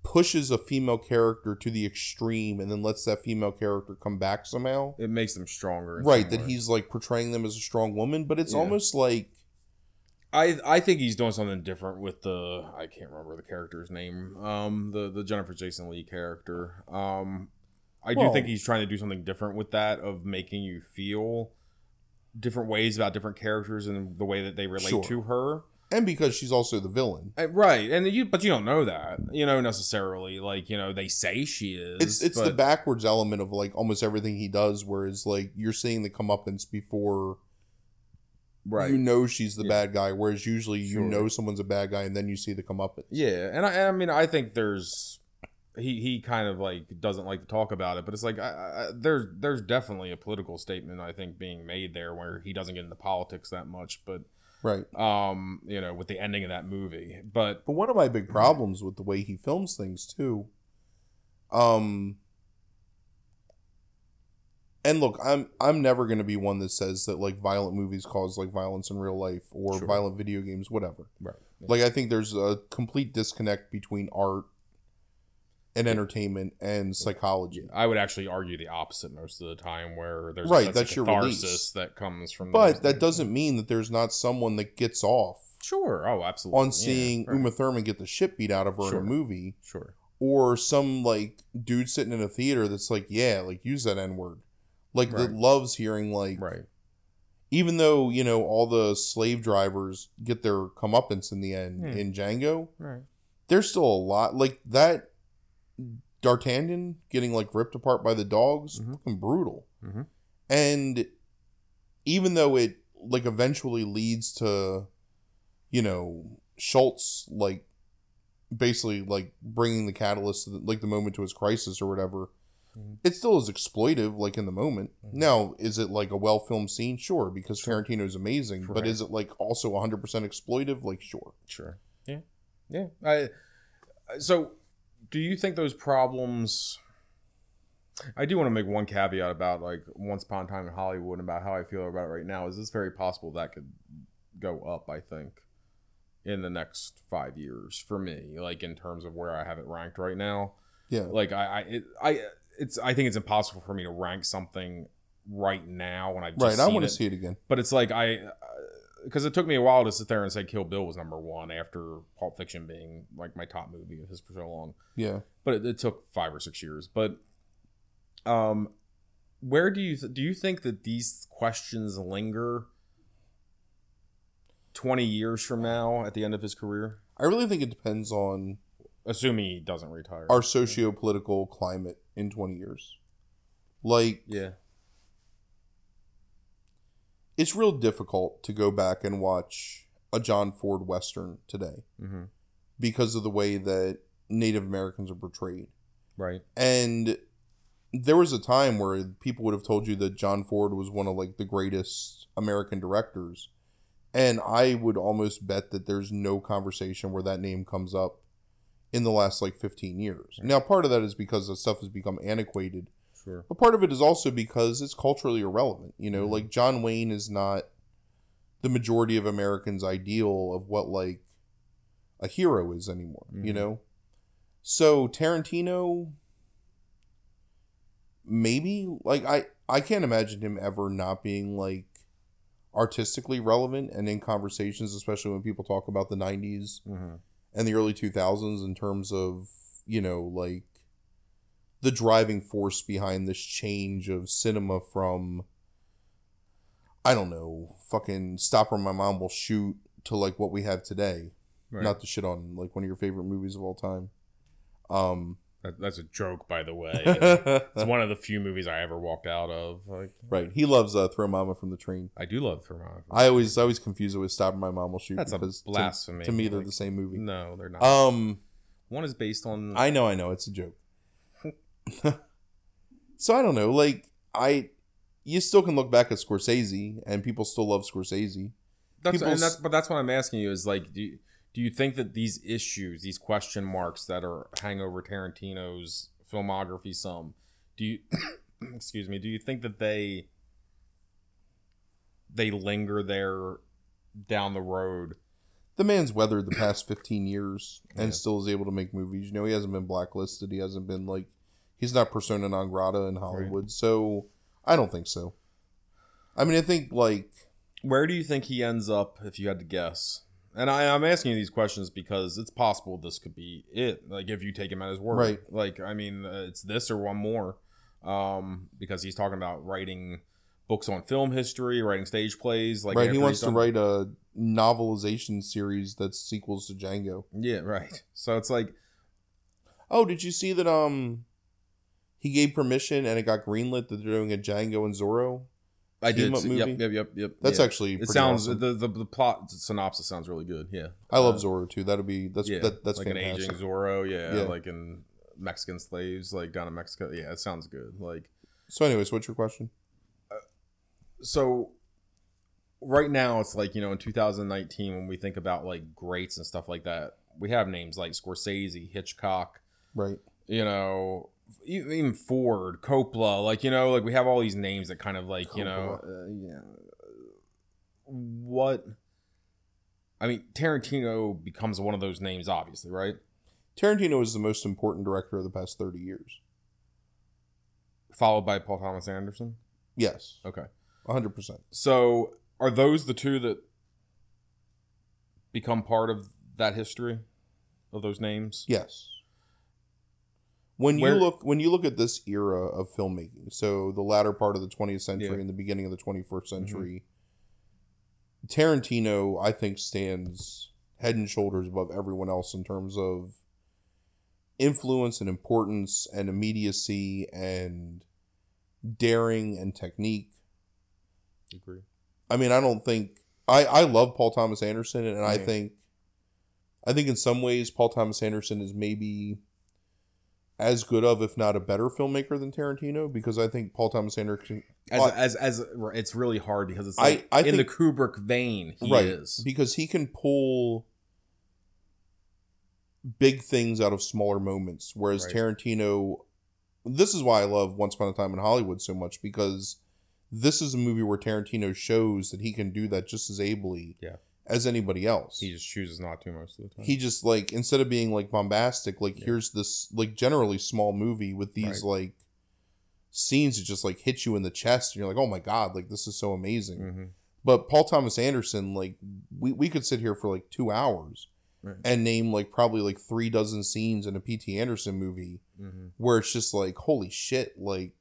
pushes a female character to the extreme and then lets that female character come back somehow, It makes them stronger. right that way. he's like portraying them as a strong woman but it's Yeah. almost like I I think he's doing something different with the I can't remember the character's name. Um, the the Jennifer Jason Leigh character. Um, I do think he's trying to do something different with that of making you feel different ways about different characters and the way that they relate Sure. to her. And because she's also the villain Uh, Right, and you but you don't know that you know necessarily. Like you know they say she is. it's it's the but- backwards element of like almost everything he does whereas like you're seeing the comeuppance before right. you know she's the Yeah. bad guy whereas usually you know someone's a bad guy and then you see the comeuppance Yeah, and I, I mean, I think there's he he kind of like doesn't like to talk about it, but it's like I, I, there's there's definitely a political statement I think being made there where he doesn't get into politics that much, but right. um, you know, with the ending of that movie, but but one of my big problems with the way he films things too um and look i'm i'm never going to be one that says that like violent movies cause like violence in real life or Sure. violent video games whatever. Right, like i think there's a complete disconnect between art and entertainment and psychology I would actually argue the opposite most of the time, where there's Right, a that's your catharsis that comes from. but that doesn't mean that there's not someone that gets off Sure. Oh, absolutely. on Yeah, seeing right. uma thurman get the shit beat out of her Sure. in a movie Sure. or some like dude sitting in a theater that's like, yeah, like use that N word. Like that loves hearing like Right. even though, you know, all the slave drivers get their comeuppance in the end Hmm. in Django, Right. there's still a lot like that D'Artagnan getting like ripped apart by the dogs, Mhm. fucking brutal. Mhm. And even though it like eventually leads to, you know, Schultz like basically like bringing the catalyst to the, like the moment to his crisis or whatever, Mhm. it still is exploitive like in the moment. Mhm. Now, is it like a well filmed scene? Sure, because. Tarantino is amazing. But is it like also 100% exploitive? Like, sure. Sure. Yeah. Yeah. I so do you think those problems I do want to make one caveat about like once upon a time in Hollywood and about how I feel about it right now is it's very possible that could go up, I think, in the next five years for me, like in terms of where I have it ranked right now. Yeah. Like I I it, I it's I think it's impossible for me to rank something right now when just Right. I want to see it again. but it's like I because it took me a while to sit there and say Kill Bill was number one after Pulp Fiction being like my top movie of his for so long. Yeah. But it, it took five or six years. But um, where do you th- do you think that these questions linger twenty years from now at the end of his career, I really think it depends on assuming he doesn't retire? our socio political climate in 20 years. Like, yeah, it's real difficult to go back and watch a John Ford Western today mm-hmm. because of the way that Native Americans are portrayed. right, And there was a time where people would have told you that John Ford was one of like the greatest American directors. And I would almost bet that there's no conversation where that name comes up in the last like 15 years. Now, part of that is because the stuff has become antiquated, sure, but part of it is also because it's culturally irrelevant. You know, Mhm. like John Wayne is not the majority of Americans' ideal of what like a hero is anymore. You Mhm. know, so Tarantino, maybe like I I can't imagine him ever not being like artistically relevant and in conversations, especially when people talk about the '90s mm-hmm. and the early 2000s in terms of you know like the driving force behind this change of cinema from i don't know fucking stop or my mom will shoot to like what we have today right. not to shit on like one of your favorite movies of all time um That, that's a joke, by the way. it's one of the few movies I ever walked out of. Like, right he loves uh, throw mama from the train I do love Thermography. i always i always confuse it with stop my mom will shoot That's because to- blasphemy. to, me they're the same movie No, they're not. um One is based on. I know, I know, it's a joke. so I don't know, like I you still can look back at Scorsese, and people still love Scorsese. That's, and that's but that's what I'm asking you is like do you, do you think that these issues, these question marks that are hang over Tarantino's filmography some, do you excuse me, do you think that they they linger there down the road? The man's weathered the past 15 years and Yeah. still is able to make movies. You know, he hasn't been blacklisted. He hasn't been like, he's not persona non grata in Hollywood. So I don't think so. I mean, I think like, Where do you think he ends up if you had to guess? And I, I'm asking you these questions because it's possible this could be it. Like if you take him at his word, Right. Like I mean, uh, it's this or one more, um, because he's talking about writing books on film history, writing stage plays. Like right, he wants to write a novelization series that's sequels to Django. Yeah, right. So it's like Oh, did you see that? Um, he gave permission and it got greenlit that they're doing a Django and Zorro. I did. up movie? Yep, yep, yep, yep. That's yeah. actually It sounds awesome. the, the the plot synopsis sounds really good. Yeah, I love Uh, Zorro too. That'll be that's yeah, that, that's like fantastic. an aging Zorro. Yeah, Yeah. like in Mexican slaves, like down in Mexico. Yeah, it sounds good. Like So, anyways, what's your question? so right now it's like you know in 2019 when we think about like greats and stuff like that we have names like scorsese hitchcock Right. you know even ford coppola like you know like we have all these names that kind of like you know uh, yeah what i mean tarantino becomes one of those names obviously right Tarantino is the most important director of the past 30 years. followed by paul thomas anderson Yes, okay 100%. So, are those the two that become part of that history of those names? Yes. When Where- you look when you look at this era of filmmaking, so the latter part of the 20th century Yeah. Mm-hmm. and the beginning of the 21st century, Tarantino I think stands head and shoulders above everyone else in terms of influence and importance and immediacy and daring and technique. Agree. I mean, I don't think I I love Paul Thomas Anderson, and I Yeah. think I think in some ways Paul Thomas Anderson is maybe as good of, if not a better filmmaker than Tarantino, because I think Paul Thomas Anderson, As, as as it's really hard because it's like I in the Kubrick vein. He right, is. because he can pull big things out of smaller moments, whereas Right. Tarantino. This is why I love Once Upon a Time in Hollywood so much because this is a movie where Tarantino shows that he can do that just as ably Yeah. As anybody else. He just chooses not to most of the time. he just like instead of being like bombastic like Yeah. here's this like generally small movie with these Right. like scenes that just like hit you in the chest and you're like oh my god like this is so amazing Mhm. but paul thomas anderson like we, we could sit here for like two hours Right. and name like probably like three dozen scenes in a pt anderson movie Mhm. where it's just like holy shit like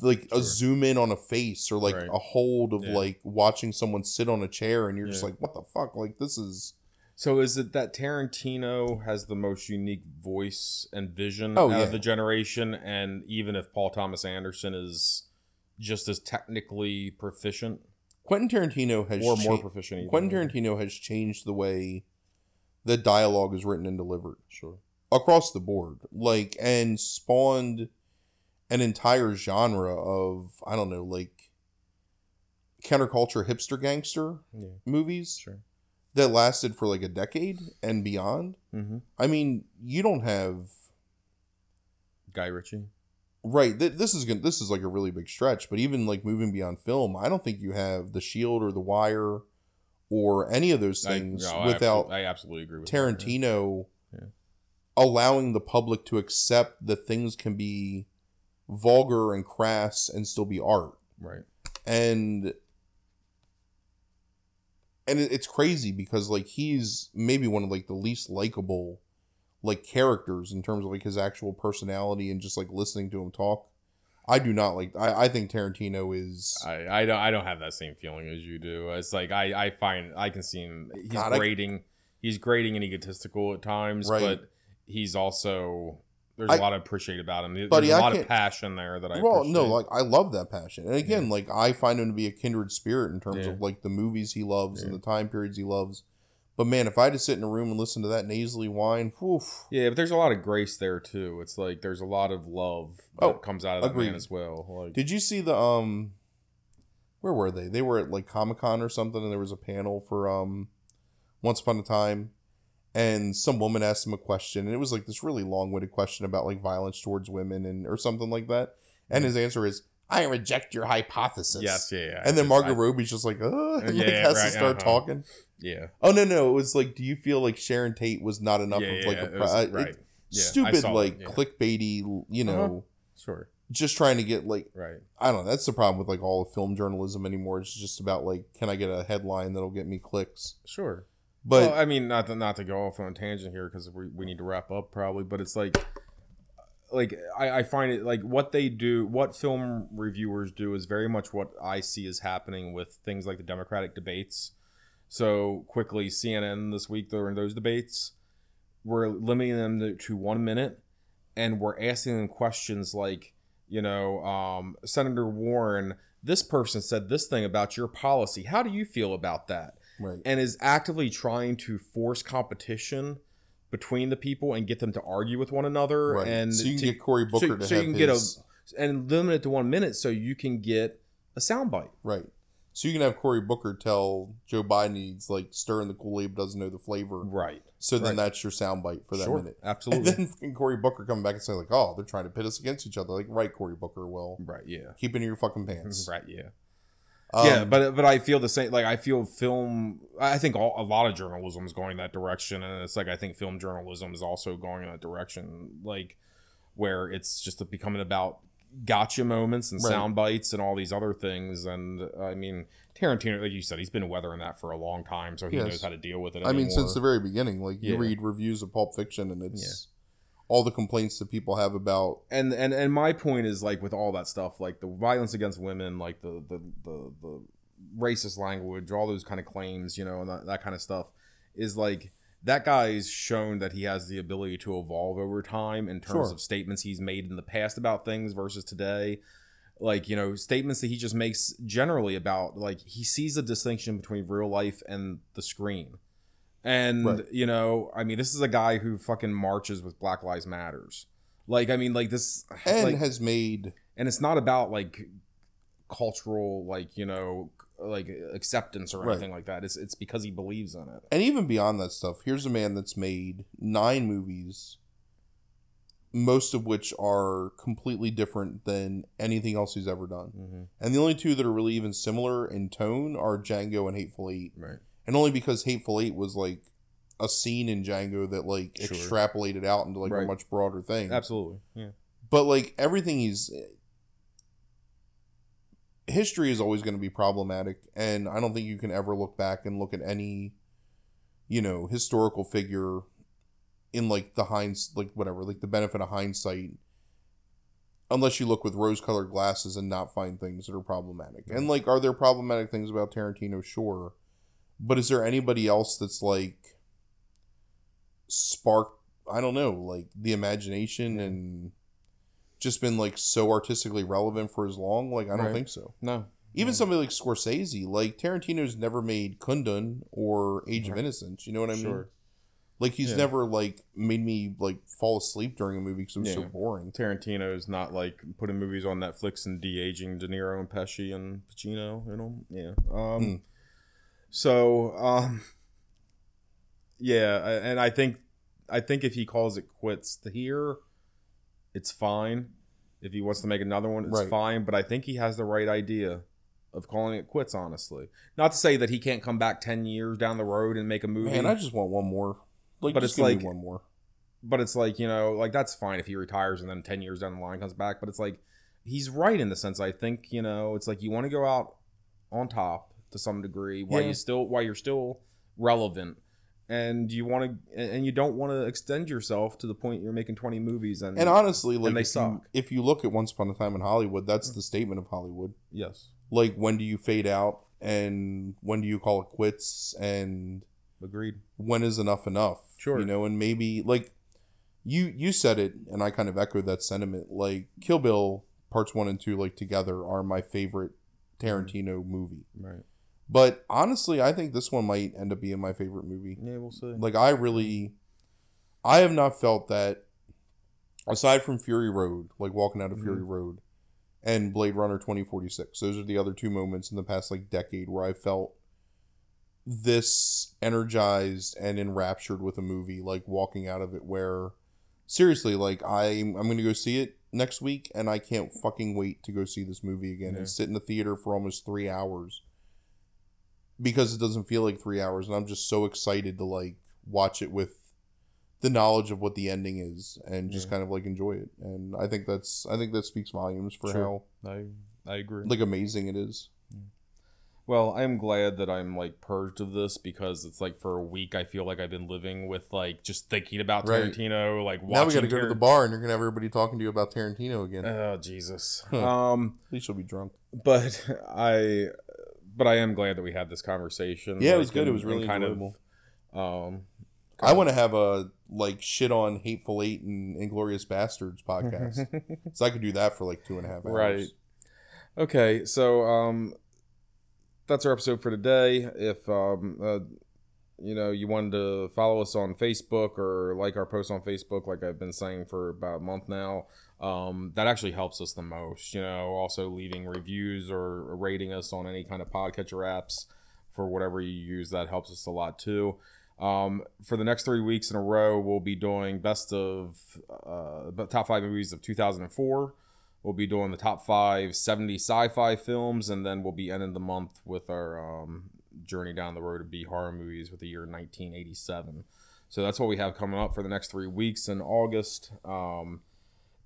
like a zoom in on a face or like Right. a hold of Yeah. like watching someone sit on a chair and you're just like what the fuck like this is So is it that Tarantino has the most unique voice and vision Oh, out yeah. of the generation, and even if Paul Thomas Anderson is just as technically proficient Quentin Tarantino has or more proficient, even. Quentin Tarantino has changed the way the dialogue is written and delivered sure, across the board, like and spawned an entire genre of I don't know, like counterculture hipster gangster yeah, movies sure. that lasted for like a decade and beyond. Mm-hmm. I mean, you don't have Guy Ritchie, right. Th- this is gonna, this is like a really big stretch, but even like moving beyond film, I don't think you have The Shield or The Wire or any of those things I, no, I without absolutely, I absolutely agree with that, Tarantino Yeah. allowing the public to accept that things can be vulgar and crass and still be art. right? And and it's crazy because like he's maybe one of like the least likable like characters in terms of like his actual personality and just like listening to him talk. I do not like I, I think Tarantino is I, I don't I don't have that same feeling as you do. It's like I, I find I can see him. He's God, I- he's grating and egotistical at times, Right. but he's also there's I- a lot I appreciate about him. There's Buddy, a lot of passion there that I well, appreciate. no, like I love that passion, and again, like I find him to be a kindred spirit in terms Yeah. of like the movies he loves and the time periods he loves. But man, if I had to sit in a room and listen to that nasally whine, woof. Yeah, but there's a lot of grace there too. It's like there's a lot of love that Oh, comes out of that agreed. man as well. Like, Did you see the um where were they? They were at like Comic Con or something and there was a panel for um Once Upon a Time and some woman asked him a question and it was like this really long winded question about like violence towards women and or something like that. And his answer is, I reject your hypothesis. yes, yeah, yeah. And then margaret I- Robbie's just like, uh, and like has right, to start uh-huh. talking. yeah, Oh no, no, it was like, do you feel like Sharon Tate was not enough yeah, of yeah, like yeah, a pro- was- it- yeah, stupid like yeah. clickbaity, you know, Uh-huh. Sure, just trying to get like right. I don't know. That's the problem with like all of film journalism anymore. It's just about like, can I get a headline that'll get me clicks? Sure. But well, I mean, not to, not to go off on a tangent here because we, we need to wrap up probably, but it's like, like I, I find it like what they do, what film reviewers do is very much what I see is happening with things like the Democratic debates. So quickly, CNN this week during those debates, we're limiting them to, to one minute, and we're asking them questions like, you know, um, Senator Warren, this person said this thing about your policy. How do you feel about that? Right, and is actively trying to force competition between the people and get them to argue with one another right. and so you can to, get Cory Booker so- to so you can get a- and limit it to one minute so you can get a soundbite. right. So you can have Cory Booker tell Joe Biden he's like stirring the Kool Aid, doesn't know the flavor. Right. So then Right. that's your soundbite for that sure. minute. Absolutely. And then Cory Booker coming back and saying like, oh, they're trying to pit us against each other. Like, right, Cory Booker, well, right. Yeah. keep it in your fucking pants. Right. Yeah. Um, yeah, but but I feel the same. Like I feel film. I think all, a lot of journalism is going that direction, and it's like I think film journalism is also going in that direction. Like where it's just becoming about gotcha moments and Right. sound bites and all these other things. And I mean, Tarantino, like you said, he's been weathering that for a long time, so he Yes. knows how to deal with it. I mean, since the very beginning, like you Yeah. read reviews of Pulp Fiction, and it's all the complaints that people have about and and and my point is like with all that stuff like the violence against women like the the the, the racist language all those kind of claims you know and that, that kind of stuff is like that guy's shown that he has the ability to evolve over time in terms Sure. of statements he's made in the past about things versus today like you know statements that he just makes generally about like he sees a distinction between real life and the screen and Right. you know i mean this is a guy who fucking marches with black lives matters like i mean like this and like, has made and it's not about like cultural like you know like acceptance or Right. anything like that it's it's because he believes in it and even beyond that stuff. Here's a man that's made nine movies, most of which are completely different than anything else he's ever done. mm-hmm. And the only two that are really even similar in tone are Django and Hateful Eight, right and only because Hateful Eight was like a scene in Django that like Sure. extrapolated out into like a much broader thing. absolutely. Yeah. But like everything he's history is always going to be problematic and i don't think you can ever look back and look at any you know historical figure in like the hinds like whatever like the benefit of hindsight unless you look with rose colored glasses and not find things that are problematic. And like are there problematic things about tarantino? Sure but is there anybody else that's like sparked i don't know like the imagination and just been like so artistically relevant for as long like i don't Right. think so no even No. somebody like Scorsese, like Tarantino's never made Kundun or Age of Innocence. You know what I mean? sure Like he's Yeah. never like made me like fall asleep during a movie because it was so Yeah. boring. Tarantino's not like putting movies on Netflix and de-aging De Niro and Pesci and Pacino, you know? Yeah. Um Mm. So um yeah, and I think I think if he calls it quits here, it's fine. If he wants to make another one, it's Right. fine, but I think he has the right idea of calling it quits honestly. Not to say that he can't come back 10 years down the road and make a movie. Man, I just want one more. Like, But just it's give me like- one more. but it's like you know like that's fine if he retires and then 10 years down the line comes back but it's like he's right in the sense i think you know it's like you want to go out on top to some degree while Yeah. you still while you're still relevant and you want to and you don't want to extend yourself to the point you're making 20 movies and, And honestly, like they if, you, if you look at Once Upon a Time in Hollywood, that's the statement of Hollywood. yes Like, when do you fade out, and when do you call it quits, and agreed when is enough enough? Sure. You know, and maybe like you you said it, and I kind of echoed that sentiment. Like Kill Bill parts one and two, like together, are my favorite mm-hmm. Tarantino movie. right But honestly, I think this one might end up being my favorite movie. Yeah, we'll see. Like I really, I have not felt that aside from Fury Road, like walking out of Fury mm-hmm. Road, and Blade Runner twenty forty six. Those are the other two moments in the past like decade where I felt this energized and enraptured with a movie, like walking out of it. Where seriously, like I'm I'm gonna go see it next week, and I can't fucking wait to go see this movie again Yeah. and sit in the theater for almost three hours because it doesn't feel like three hours, and I'm just so excited to like watch it with the knowledge of what the ending is and just Yeah. kind of like enjoy it. And I think that's I think that speaks volumes for Sure. I I agree. like amazing it is. Well, I'm glad that I'm like purged of this because it's like for a week I feel like I've been living with like just thinking about Right. Tarantino, like watching. now we got to go to the bar and you're gonna have everybody talking to you about Tarantino again. Oh Jesus. Um, At least you'll be drunk. but I, but I am glad that we had this conversation. Yeah, it was like, good. It was really kind enjoyable. of. Um, I want to have a like shit on Hateful Eight and Inglourious Basterds podcast, so I could do that for like two and a half hours. Right. Okay, so um, that's our episode for today. If um, uh, you know, you wanted to follow us on Facebook or like our post on Facebook, like I've been saying for about a month now, um, that actually helps us the most. You know, also leaving reviews or rating us on any kind of podcatcher apps for whatever you use, that helps us a lot too. Um, for the next three weeks in a row, we'll be doing best of uh, top five movies of 2004. We'll be doing the top five 70 sci-fi films, and then we'll be ending the month with our um, journey down the road of B horror movies with the year 1987. So that's what we have coming up for the next three weeks in August. Um,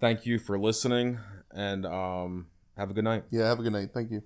thank you for listening, and um, have a good night. Yeah. Have a good night. Thank you.